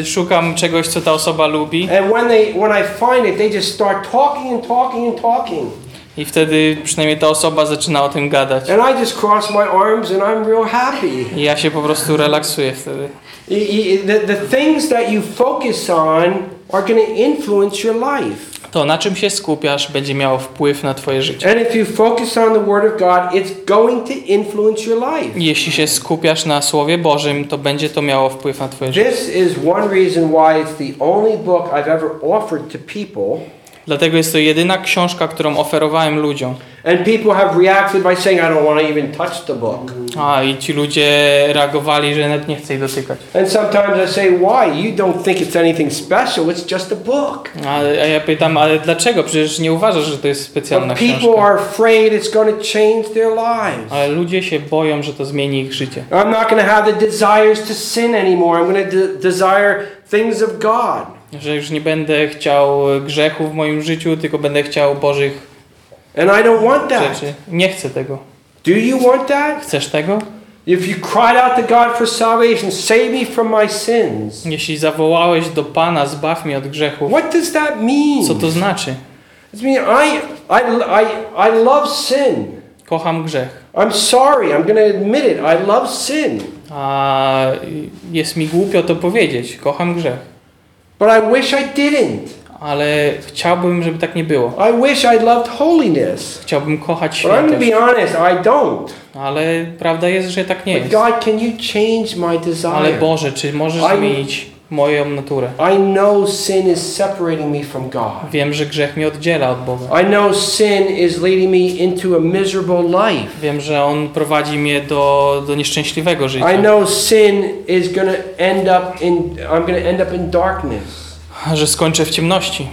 szukam czegoś, co ta osoba lubi. And when they when I find it, they just start talking and talking and talking. I wtedy przynajmniej ta osoba zaczyna o tym gadać. And I just cross my arms and I'm real happy. I ja się po prostu relaksuję wtedy. Y- y- The, the things that you focus on are going to influence your life. To, na czym się skupiasz, będzie miało wpływ na twoje życie. And if you focus on the Word of God, it's going to influence your life. Jeśli się skupiasz na Słowie Bożym, to będzie to miało wpływ na twoje życie. This is one reason why it's the only book I've ever offered to people. Dlatego jest to jedyna książka, którą oferowałem ludziom. And people have reacted by saying, I don't want to even touch the book. A i ci ludzie reagowali, że nawet nie chcę jej dotykać. And sometimes I say, Why? You don't think it's anything special, it's just a book. A, a ja pytam, ale dlaczego? Przecież nie uważasz, że to jest specjalna But people książka. are afraid it's going to change their lives. Ale ludzie się boją, że to zmieni ich życie. I'm not going to have the desires to sin anymore. I'm going to de- desire things of God. Że już nie będę chciał grzechu w moim życiu, tylko będę chciał Bożych And I don't want that. rzeczy. Nie chcę tego. Do you want that? Chcesz tego? If you cried out to God for salvation, save me from my sins. Jeśli zawołałeś do Pana, zbaw mnie od grzechu, What does that mean? co to znaczy? It means I, I, I, I love sin. Kocham grzech. I'm sorry. I'm going to admit it. I love sin. A jest mi głupio to powiedzieć. Kocham grzech. But I wish I didn't. Ale chciałbym, żeby tak nie było. I wish I loved holiness. Chciałbym kochać But I'm świętość. be honest, I don't. Ale prawda jest, że tak nie But jest. God, can you change my Ale desire? Boże, czy możesz zmienić moją naturę? I know sin is separating me from God. Wiem, że grzech mnie oddziela od Boga. I know sin is leading me into a miserable life. Wiem, że On prowadzi mnie do, do nieszczęśliwego I życia. know sin is going to end up in I'm going to end up in darkness. Że skończę w ciemności.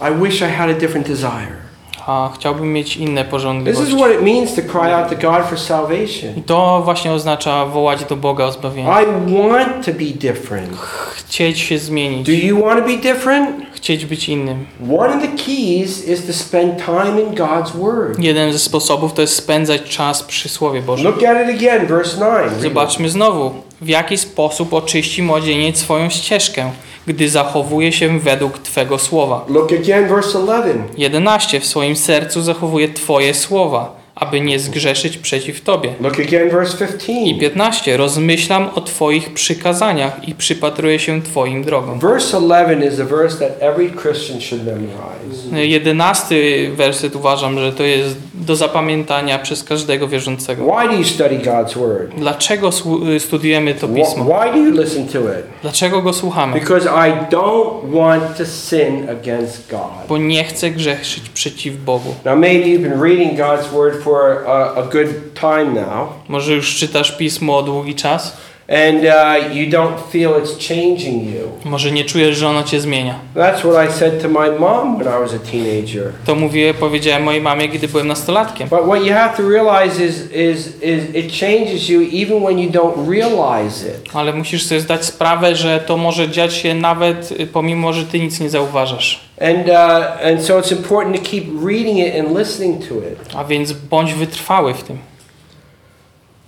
I wish I had a different desire. A chciałbym mieć inne This is porządliwości. what it means to cry out to God for salvation. I to właśnie oznacza wołać do Boga o zbawienie. I want to be different. Chcieć się zmienić. Do you want to be different? Chcieć być innym. One of the keys is to spend time in God's Word. Jeden ze sposobów to jest spędzać czas przy Słowie Bożym. Look at it again, verse 9. Read it. Zobaczmy znowu, w jaki sposób oczyści młodzieniec swoją ścieżkę, gdy zachowuje się według Twego słowa. Look again, verse 11. 11. W swoim sercu zachowuje Twoje słowa, aby nie zgrzeszyć przeciw Tobie. Look again, verse I 15. 15. Rozmyślam o Twoich przykazaniach i przypatruję się Twoim drogom. Verse 11 is a verse that every Christian should memorize. 11 werset uważam, że to jest do zapamiętania przez każdego wierzącego. Why do you study God's Word? Dlaczego słu- studiujemy to pismo? Why do you listen to it? Dlaczego go słuchamy? Because I don't want to sin against God. Bo nie chcę grzeszyć przeciw Bogu. Now, maybe you've been reading God's Word for a, a good time now, Może już czytasz pismo długi czas? And uh, you don't feel it's changing you. Może nie czujesz, że ono cię zmienia. That's what I said to my mom when I was a teenager. To mówię, powiedziałem mojej mamie, gdy byłem nastolatkiem. But what you have to realize is, is, is it changes you even when you don't realize it. Ale musisz sobie zdać sprawę, że to może dziać się nawet y, pomimo, że ty nic nie zauważasz. And, uh, and so it's important to keep reading it and listening to it. A więc bądź wytrwały w tym.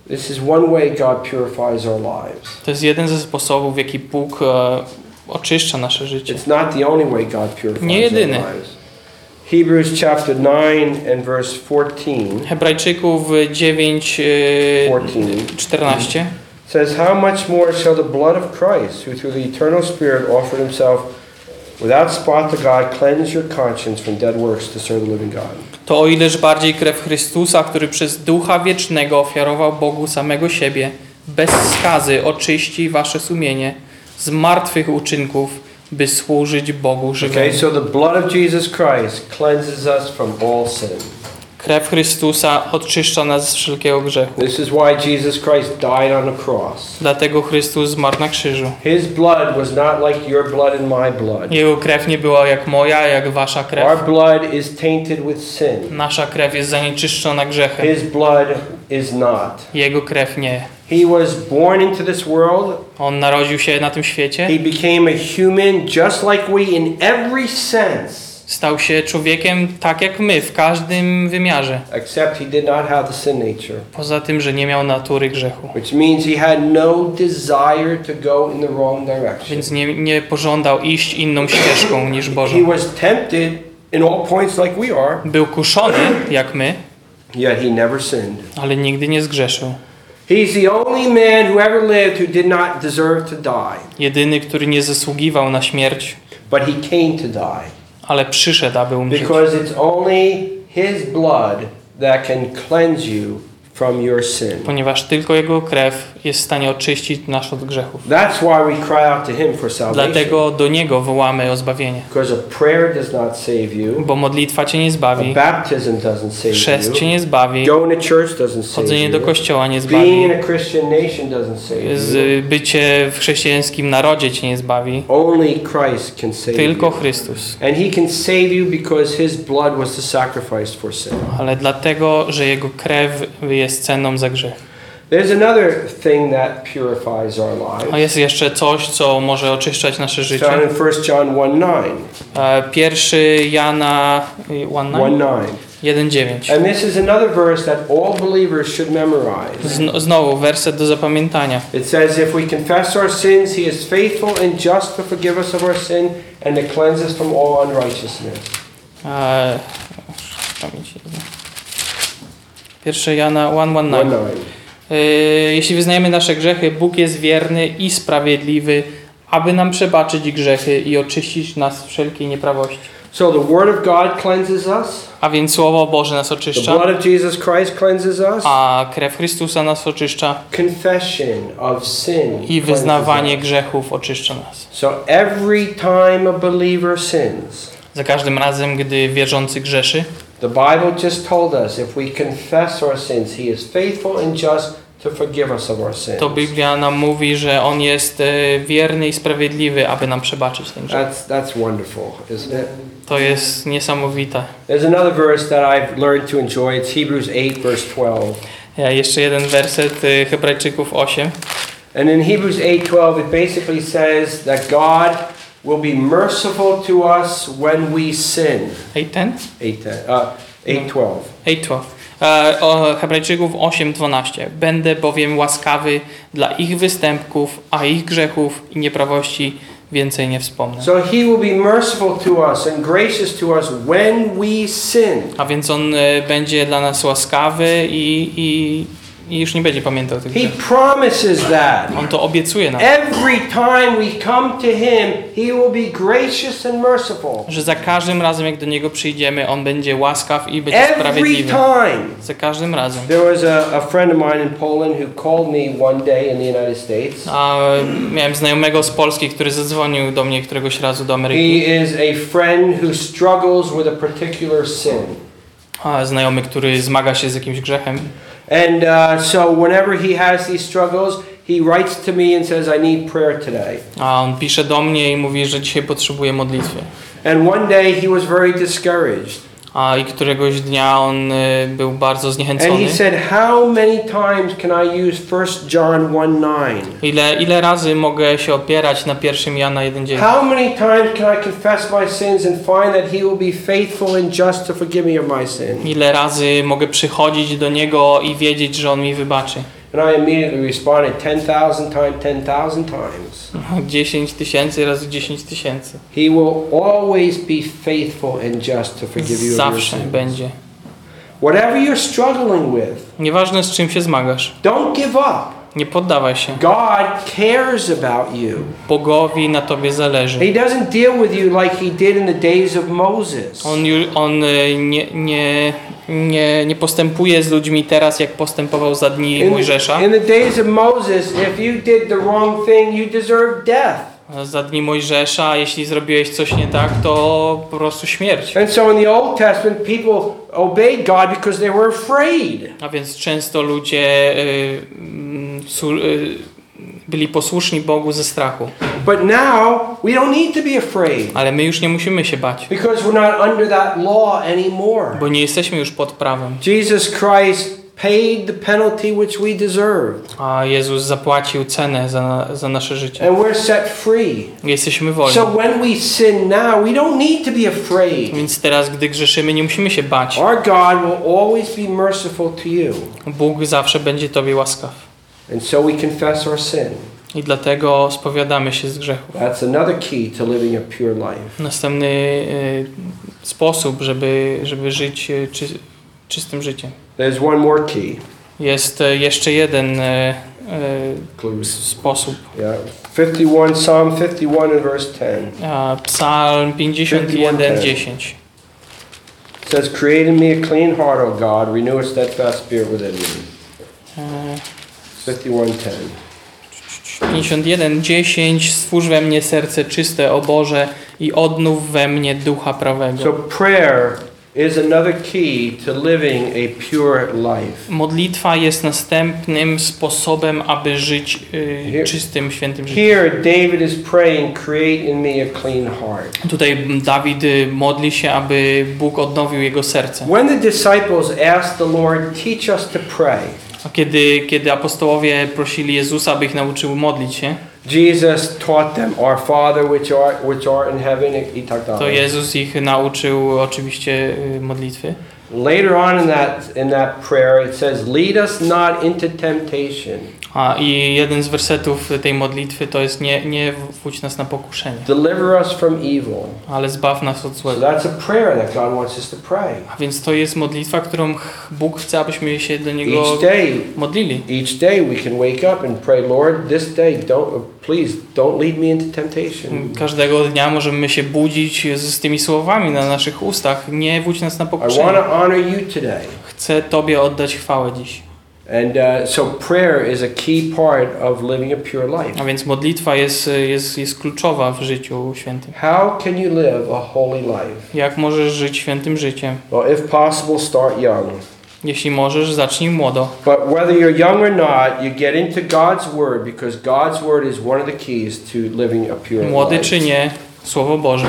This is one way God purifies our lives. To jest jeden ze sposobów, w jaki Bóg e, oczyszcza nasze życie. It's not the only way God purifies Nie our jedyny. lives. Hebrews chapter 9 and verse 14 Hebrajczyków 9, e, 14. 14. says, How much more shall the blood of Christ, who through the eternal Spirit offered himself without spot to God, cleanse your conscience from dead works to serve the living God? To o ileż bardziej krew Chrystusa, który przez Ducha Wiecznego ofiarował Bogu samego siebie, bez skazy oczyści wasze sumienie z martwych uczynków, by służyć Bogu Okay, żywemu. so the blood of Jesus Christ cleanses us from all sin. Krew Chrystusa oczyszcza nas z wszelkiego grzechu. This is why Jesus Christ died on the cross. Dlatego Chrystus zmarł na krzyżu. His blood was not like your blood and my blood. Jego krew nie była jak moja, jak wasza Our krew. blood is tainted with sin. Nasza krew jest zanieczyszczona grzechem. His blood is not. Jego krew nie. He was born into this world. On narodził się na tym świecie. He became a human just like we in every sense, Stał się człowiekiem tak jak my, w każdym wymiarze. except he did not have the sin nature, Poza tym, że nie miał natury grzechu. which means he had no desire to go in the wrong direction. Więc nie, nie pożądał iść inną ścieżką niż He Bożą. was tempted in all points like we are, Był kuszony jak my, yet he never sinned. ale nigdy nie zgrzeszył. He's the only man who ever lived who did not deserve to die, Jedyny, który nie zasługiwał na śmierć, but he came to die ale przyszedł, aby umrzeć. because it's only his blood that can cleanse you from your sin. Ponieważ tylko Jego krew jest w stanie oczyścić nas od grzechów. That's why we cry out to him for salvation. Dlatego do Niego wołamy o zbawienie. Because a prayer does not save you, Bo modlitwa Cię nie a zbawi, baptism doesn't save chrzest Cię nie zbawi, going to church doesn't save chodzenie do you, kościoła nie being in zbawi, a Christian nation doesn't save you. z bycie w chrześcijańskim narodzie Cię nie zbawi. Only Christ can save Tylko you. Chrystus. And he can save you because his blood was the sacrifice for sin. Ale dlatego, że Jego krew jest ceną za grzech. There's another thing that purifies our lives. A jest jeszcze coś, co może oczyszczać nasze życie. Found 1 John 1:9. E, pierwszy Jana e, 1:9. 1:9. And this is another verse that all believers should memorize. Znowu werset do zapamiętania. It says if we confess our sins he is faithful and just to forgive us of our sin and to cleanse us from all unrighteousness. Uh, 1 Jana 119. Y, jeśli wyznajemy nasze grzechy, Bóg jest wierny i sprawiedliwy, aby nam przebaczyć grzechy i oczyścić nas wszelkiej nieprawości. So the word of God cleanses us. A więc słowo Boże nas oczyszcza. The blood of Jesus Christ cleanses us. A krew Chrystusa nas oczyszcza. Confession of sin. I wyznawanie grzechów oczyszcza nas. So every time a believer sins. Za każdym razem, gdy wierzący grzeszy the Bible just told us if we confess our sins, He is faithful and just to forgive us of our sins. to Biblia nam mówi, że On jest e, wierny i sprawiedliwy, aby nam przebaczyć ten grzech. That's, that's wonderful, isn't it? To jest niesamowite. There's another verse that I've learned to enjoy. It's Hebrews 8, verse 12. Ja jeszcze jeden werset e, Hebrajczyków 8. And in Hebrews 8:12 it basically says that God will be merciful to us when we sin. 8:10? 8 uh 8:12. 8:12. E, o Hebrajczyków 8:12. Będę bowiem łaskawy dla ich występków, a ich grzechów i nieprawości więcej nie wspomnę. So he will be merciful to us and gracious to us when we sin. A więc On e, będzie dla nas łaskawy i, i, i już nie będzie pamiętał tych He promises that. On to obiecuje nam, Every time we come to him, he will be gracious and merciful. że za każdym razem jak do Niego przyjdziemy, On będzie łaskaw i będzie Every sprawiedliwy. time. Za każdym razem. There was a, a friend of mine in Poland who called me one day in the United States. A miałem znajomego z Polski, który zadzwonił do mnie któregoś razu do Ameryki. He is a friend who struggles with a particular sin. A znajomy, który zmaga się z jakimś grzechem. And uh, so whenever he has these struggles, he writes to me and says, I need prayer today. A on pisze do mnie i mówi, że dzisiaj potrzebuje modlitwy. And one day he was very discouraged. A i któregoś dnia on y, był bardzo And zniechęcony. he said, How many times can I use 1 John 1 9? Ile, ile razy mogę się opierać na pierwszym Jana 1.9? How many times can I confess my sins and find that he will be faithful and just to forgive me of my sin? Ile razy mogę przychodzić do Niego i wiedzieć, że On mi wybaczy? And I immediately responded 10,000 times 10,000 times. 10 tysięcy razy 10 tysięcy. He will always be faithful and just to forgive you your Zawsze sins. będzie. Whatever you're struggling with, Nieważne z czym się zmagasz. don't give up. Nie poddawaj się. God cares about you. Bogowi na tobie zależy. He doesn't deal with you like he did in the days of Moses. On, on y, nie, nie, nie, nie postępuje z ludźmi teraz, jak postępował za dni In, Mojżesza. in the days of Moses, if you did the wrong thing, you deserved death. Za dni Mojżesza, jeśli zrobiłeś coś nie tak, to po prostu śmierć. And so in the Old Testament, people obeyed God because they were afraid. A więc często ludzie y, mm, y, byli posłuszni Bogu ze strachu. But now, we don't need to be afraid Ale my już nie musimy się bać, because we're not under that law anymore. bo nie jesteśmy już pod prawem. Jesus Christ paid the penalty which we deserved, A Jezus zapłacił cenę za, za nasze życie. and we're set free. Jesteśmy wolni. So when we sin now, we don't need to be afraid. Więc teraz, gdy grzeszymy, nie musimy się bać. Our God will always be merciful to you. Bóg zawsze będzie Tobie łaskaw. And so we confess our sin. I dlatego spowiadamy się z grzechów. That's another key to living a pure life. Następny y, sposób, żeby, żeby żyć y, czy, czystym życiem. There's one more key. Jest y, jeszcze jeden y, y, sposób. Yeah. 51, Psalm 51 and verse 10. A, Psalm 51, 10. It says, Create in me a clean heart, O God, renew a steadfast spirit within me. E, 51, 10. 51, 10. Stwórz we mnie serce czyste, o Boże, i odnów we mnie ducha prawego. So prayer is another key to living a pure life. Modlitwa jest następnym sposobem, aby żyć y, czystym, świętym życiem. Here, David is praying, create in me a clean heart. Tutaj Dawid y, modli się, aby Bóg odnowił jego serce. When the disciples asked the Lord, teach us to pray, kiedy, kiedy apostołowie prosili Jezusa, aby ich nauczył modlić się, Jesus taught them, Our Father which art, which art in heaven, i tak to dalej. Jezus ich nauczył oczywiście y, modlitwy. Later on in that, in that prayer, it says, Lead us not into temptation. A i jeden z wersetów tej modlitwy to jest nie, nie wódź nas na pokuszenie, Deliver us from evil. ale zbaw nas od So złego. that's a prayer that God wants us to pray. A więc to jest modlitwa, którą Bóg chce, abyśmy się do Niego Each day, modlili. each day we can wake up and pray, Lord, this day, don't, please, don't lead me into temptation. Każdego dnia możemy się budzić z, tymi słowami na naszych ustach. Nie wódź nas na I want pokuszenie. to honor you today. Chcę Tobie oddać chwałę dziś. And uh, so prayer is a key part of living a pure life. A więc modlitwa jest, jest, jest kluczowa w życiu świętym. How can you live a holy life? Jak możesz żyć świętym życiem? Well, if possible, start young. Jeśli możesz, zacznij młodo. But whether you're young or not, you get into God's Word because God's Word is one of the keys to living a pure Młody life. czy nie, Słowo Boże.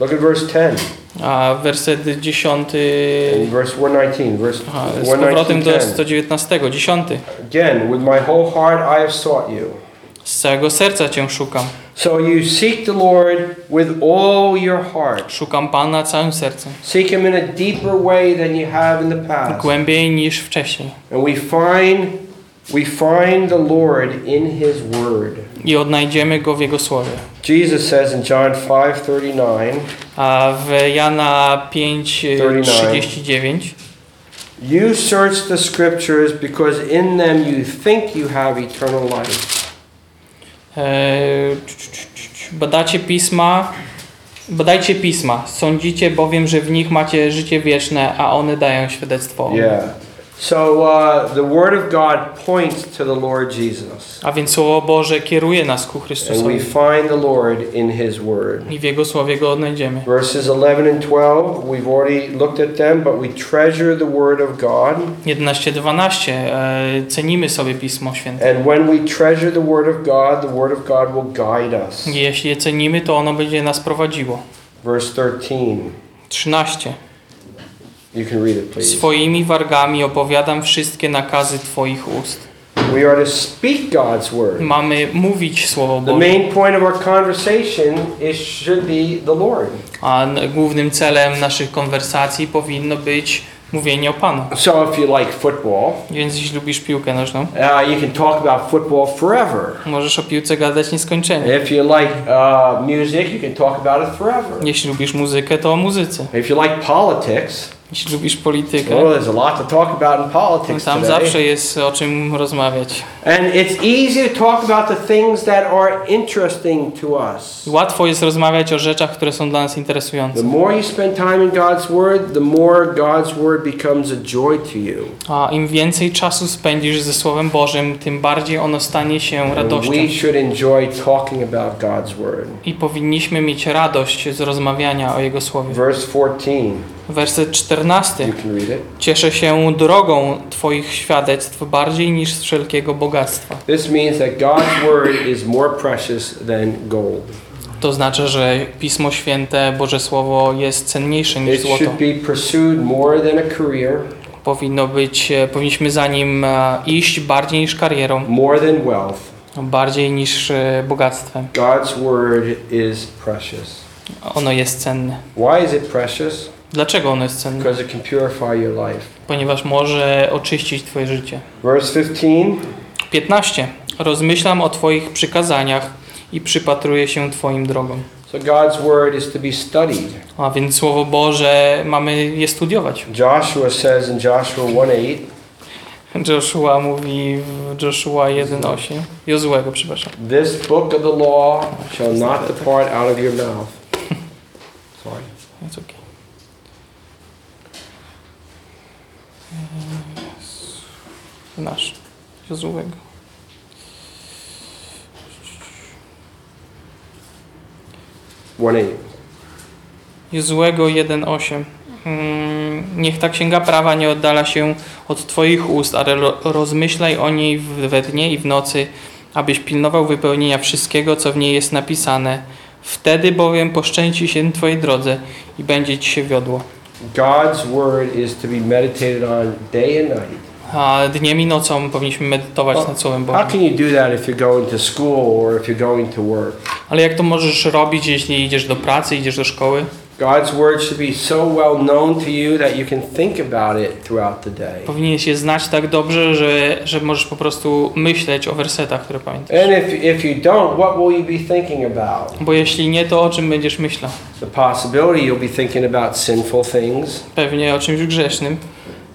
Look at verse 10 A werset 10. and verse 119. Verse Aha, z powrotem 119. do 10. 119. 10. Again, with my whole heart I have sought you. Z całego serca Cię szukam. So you seek the Lord with all your heart. Szukam Pana całym sercem. Seek Him in a deeper way than you have in the past. Głębiej niż wcześniej. And we find we find the Lord in His Word. I odnajdziemy Go w Jego Słowie. Jesus says in John 5:39, A w Jana 5, 39 "You search the Scriptures because in them you think you have eternal life." e, badacie Pisma, badajcie Pisma, sądzicie bowiem, że w nich macie życie wieczne, a one dają świadectwo. Yeah. So uh, the Word of God points to the Lord Jesus, A więc Słowo Boże kieruje nas ku and we Chrystusowi. find the Lord in His Word. I w Jego Słowie Go odnajdziemy. Verses 11 and 12, we've already looked at them, but we treasure the Word of God. 11-12 e, cenimy sobie Pismo Święte. And when we treasure the Word of God, the Word of God will guide us. I Jeśli je cenimy, to ono będzie nas prowadziło. Verse 13. 13. You can read it, please. Swoimi wargami opowiadam wszystkie nakazy Twoich ust. We are to speak God's Word. Mamy mówić Słowo The Boże. main point of our conversation is should be the Lord. A głównym celem naszych konwersacji powinno być mówienie o Panu. So if you like football, Więc jeśli lubisz piłkę nożną, uh, you can talk about football forever. możesz o piłce gadać nieskończenie. If you like uh, music, you can talk about it forever. Jeśli lubisz muzykę, to o muzyce. If you like politics, Jeśli lubisz politykę, Well, there's a lot to talk about in politics tam today. zawsze jest o czym rozmawiać. And it's easy to talk about the things that are interesting to us. Łatwo jest rozmawiać o rzeczach, które są dla nas The interesujące. more you spend time in God's Word, the more God's Word becomes a joy to you. A im więcej czasu spędzisz ze Słowem Bożym, tym bardziej ono stanie się And radością. we should enjoy talking about God's Word. I powinniśmy mieć radość z rozmawiania o Jego Słowie. Verse 14, Werset 14. you can read it. Cieszę się drogą Twoich świadectw bardziej niż z wszelkiego bogactwa. This means that God's Word is more precious than gold. To znaczy, że Pismo Święte, Boże Słowo jest cenniejsze niż It złoto. should be pursued more than a career, Powinno być, e, powinniśmy za nim e, iść bardziej niż karierą, more than wealth. bardziej niż e, bogactwem. God's Word is precious. Ono jest cenne. Why is it precious? Dlaczego ono jest cenne? Because it can purify your life. Ponieważ może oczyścić Twoje życie. Verse 15, 15. Rozmyślam o Twoich przykazaniach i przypatruję się Twoim drogom. so God's Word is to be studied. A więc Słowo Boże mamy je studiować. Joshua says in Joshua 1 8, Joshua mówi w Joshua 1.8. Jozłego, przepraszam. This book of the law shall not depart out of your mouth. (laughs) Sorry. It's okay. Nasz. Eight. Jozłego 1.8. Mm, Niech ta księga prawa nie oddala się od Twoich ust, ale ro- rozmyślaj o niej we dnie i w nocy, abyś pilnował wypełnienia wszystkiego, co w niej jest napisane. Wtedy bowiem poszczęci się Twojej drodze i będzie Ci się wiodło. God's word is to be meditated on day and night. A dniem i nocą powinniśmy medytować nad Słowem How Bożym. can you do that if you're going to school or if you're going to work? Ale jak to możesz robić, jeśli idziesz do pracy, idziesz do szkoły? God's word should be so well known to you that you can think about it throughout the day. Powinieneś je znać tak dobrze, że, że możesz po prostu myśleć o wersetach, które pamiętasz. And if, if you don't, what will you be thinking about? Bo jeśli nie, to o czym będziesz myślał? The possibility you'll be thinking about sinful things. Pewnie o czymś grzesznym.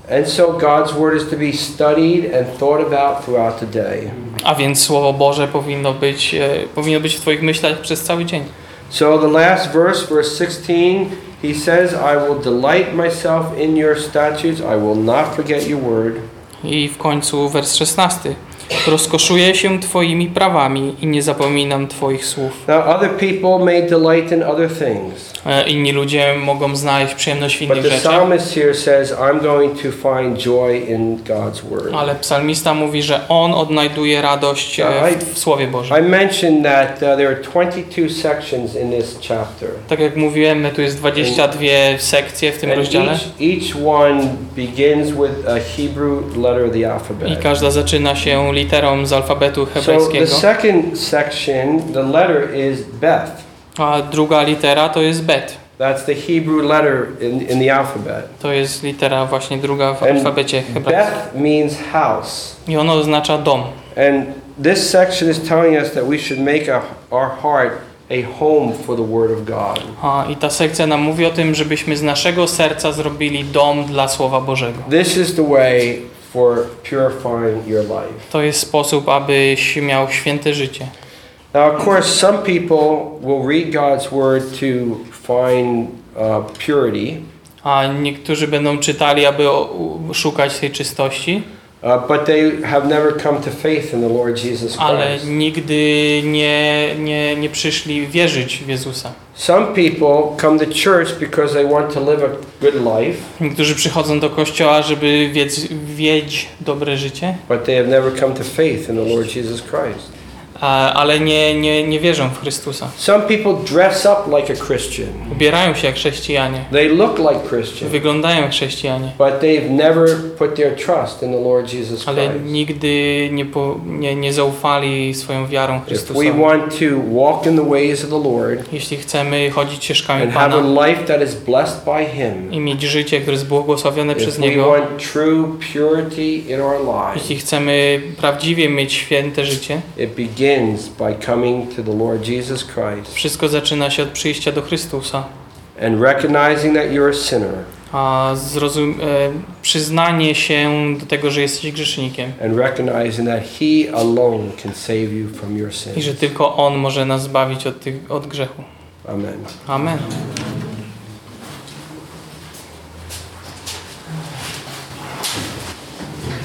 And so God's word is to be studied and thought about throughout the day. A więc Słowo Boże powinno być, e, powinno być w Twoich myślach przez cały dzień. So the last verse, verse 16, he says, I will delight myself in your statutes. I will not forget your word. I w końcu wers 16. Rozkoszuję się Twoimi prawami i nie zapominam Twoich słów. Now, other people may delight in other things, E, Inni ludzie mogą znaleźć przyjemność w but innych the rzeczach. psalmist here says, I'm going to find joy in God's word. Ale psalmista mówi, że on odnajduje radość e, w, w Słowie Bożym. I mentioned that uh, there are 22 sections in this chapter. Tak jak mówiłem, tu jest 22 sekcje w tym And rozdziale each, each one begins with a Hebrew letter of the i alphabet. każda zaczyna się literą z alfabetu So the hebrajskiego, second section, the letter is Beth. a druga litera to jest bet. That's the Hebrew letter in, in the alphabet. To jest litera właśnie druga w And alfabecie hebrajskim. Beth means house. I ono oznacza dom. And this section is telling us that we should make our, our heart a home for the Word of God. A, I ta sekcja nam mówi o tym, żebyśmy z naszego serca zrobili dom dla Słowa Bożego. This is the way for purifying your life. To jest sposób, abyś miał święte życie. Now, of course, some people will read God's Word to find uh, purity, A niektórzy będą czytali, aby szukać tej czystości, but they have never come to faith in the Lord Jesus ale Christ. nigdy nie, nie, nie przyszli wierzyć w Jezusa. Some people come to church because they want to live a good life, Niektórzy przychodzą do kościoła, żeby wiedz, wiedź dobre życie, but they have never come to faith in the Lord Jesus Christ. Ale nie, nie, nie wierzą w Chrystusa. Some people dress up like a Christian. Ubierają się jak chrześcijanie, They look like Christians, wyglądają jak chrześcijanie, but they've never put their trust in the Lord Jesus ale Christ. nigdy nie, po, nie, nie zaufali swoją wiarą If we Chrystusowi. want to walk in the ways of the Lord Jeśli chcemy chodzić ścieżkami and have Pana a life that is blessed by Him, i mieć życie, które jest błogosławione przez if we Niego, want true purity in our lives, jeśli chcemy prawdziwie mieć święte życie, it begins by coming to the Lord Jesus Christ wszystko zaczyna się od przyjścia do Chrystusa and recognizing that you're a sinner a zrozum- e, przyznanie się do tego, że jesteś grzesznikiem and recognizing that He alone can save you from your i sins. że tylko On może nas zbawić od, tych, od grzechu. Amen. Amen.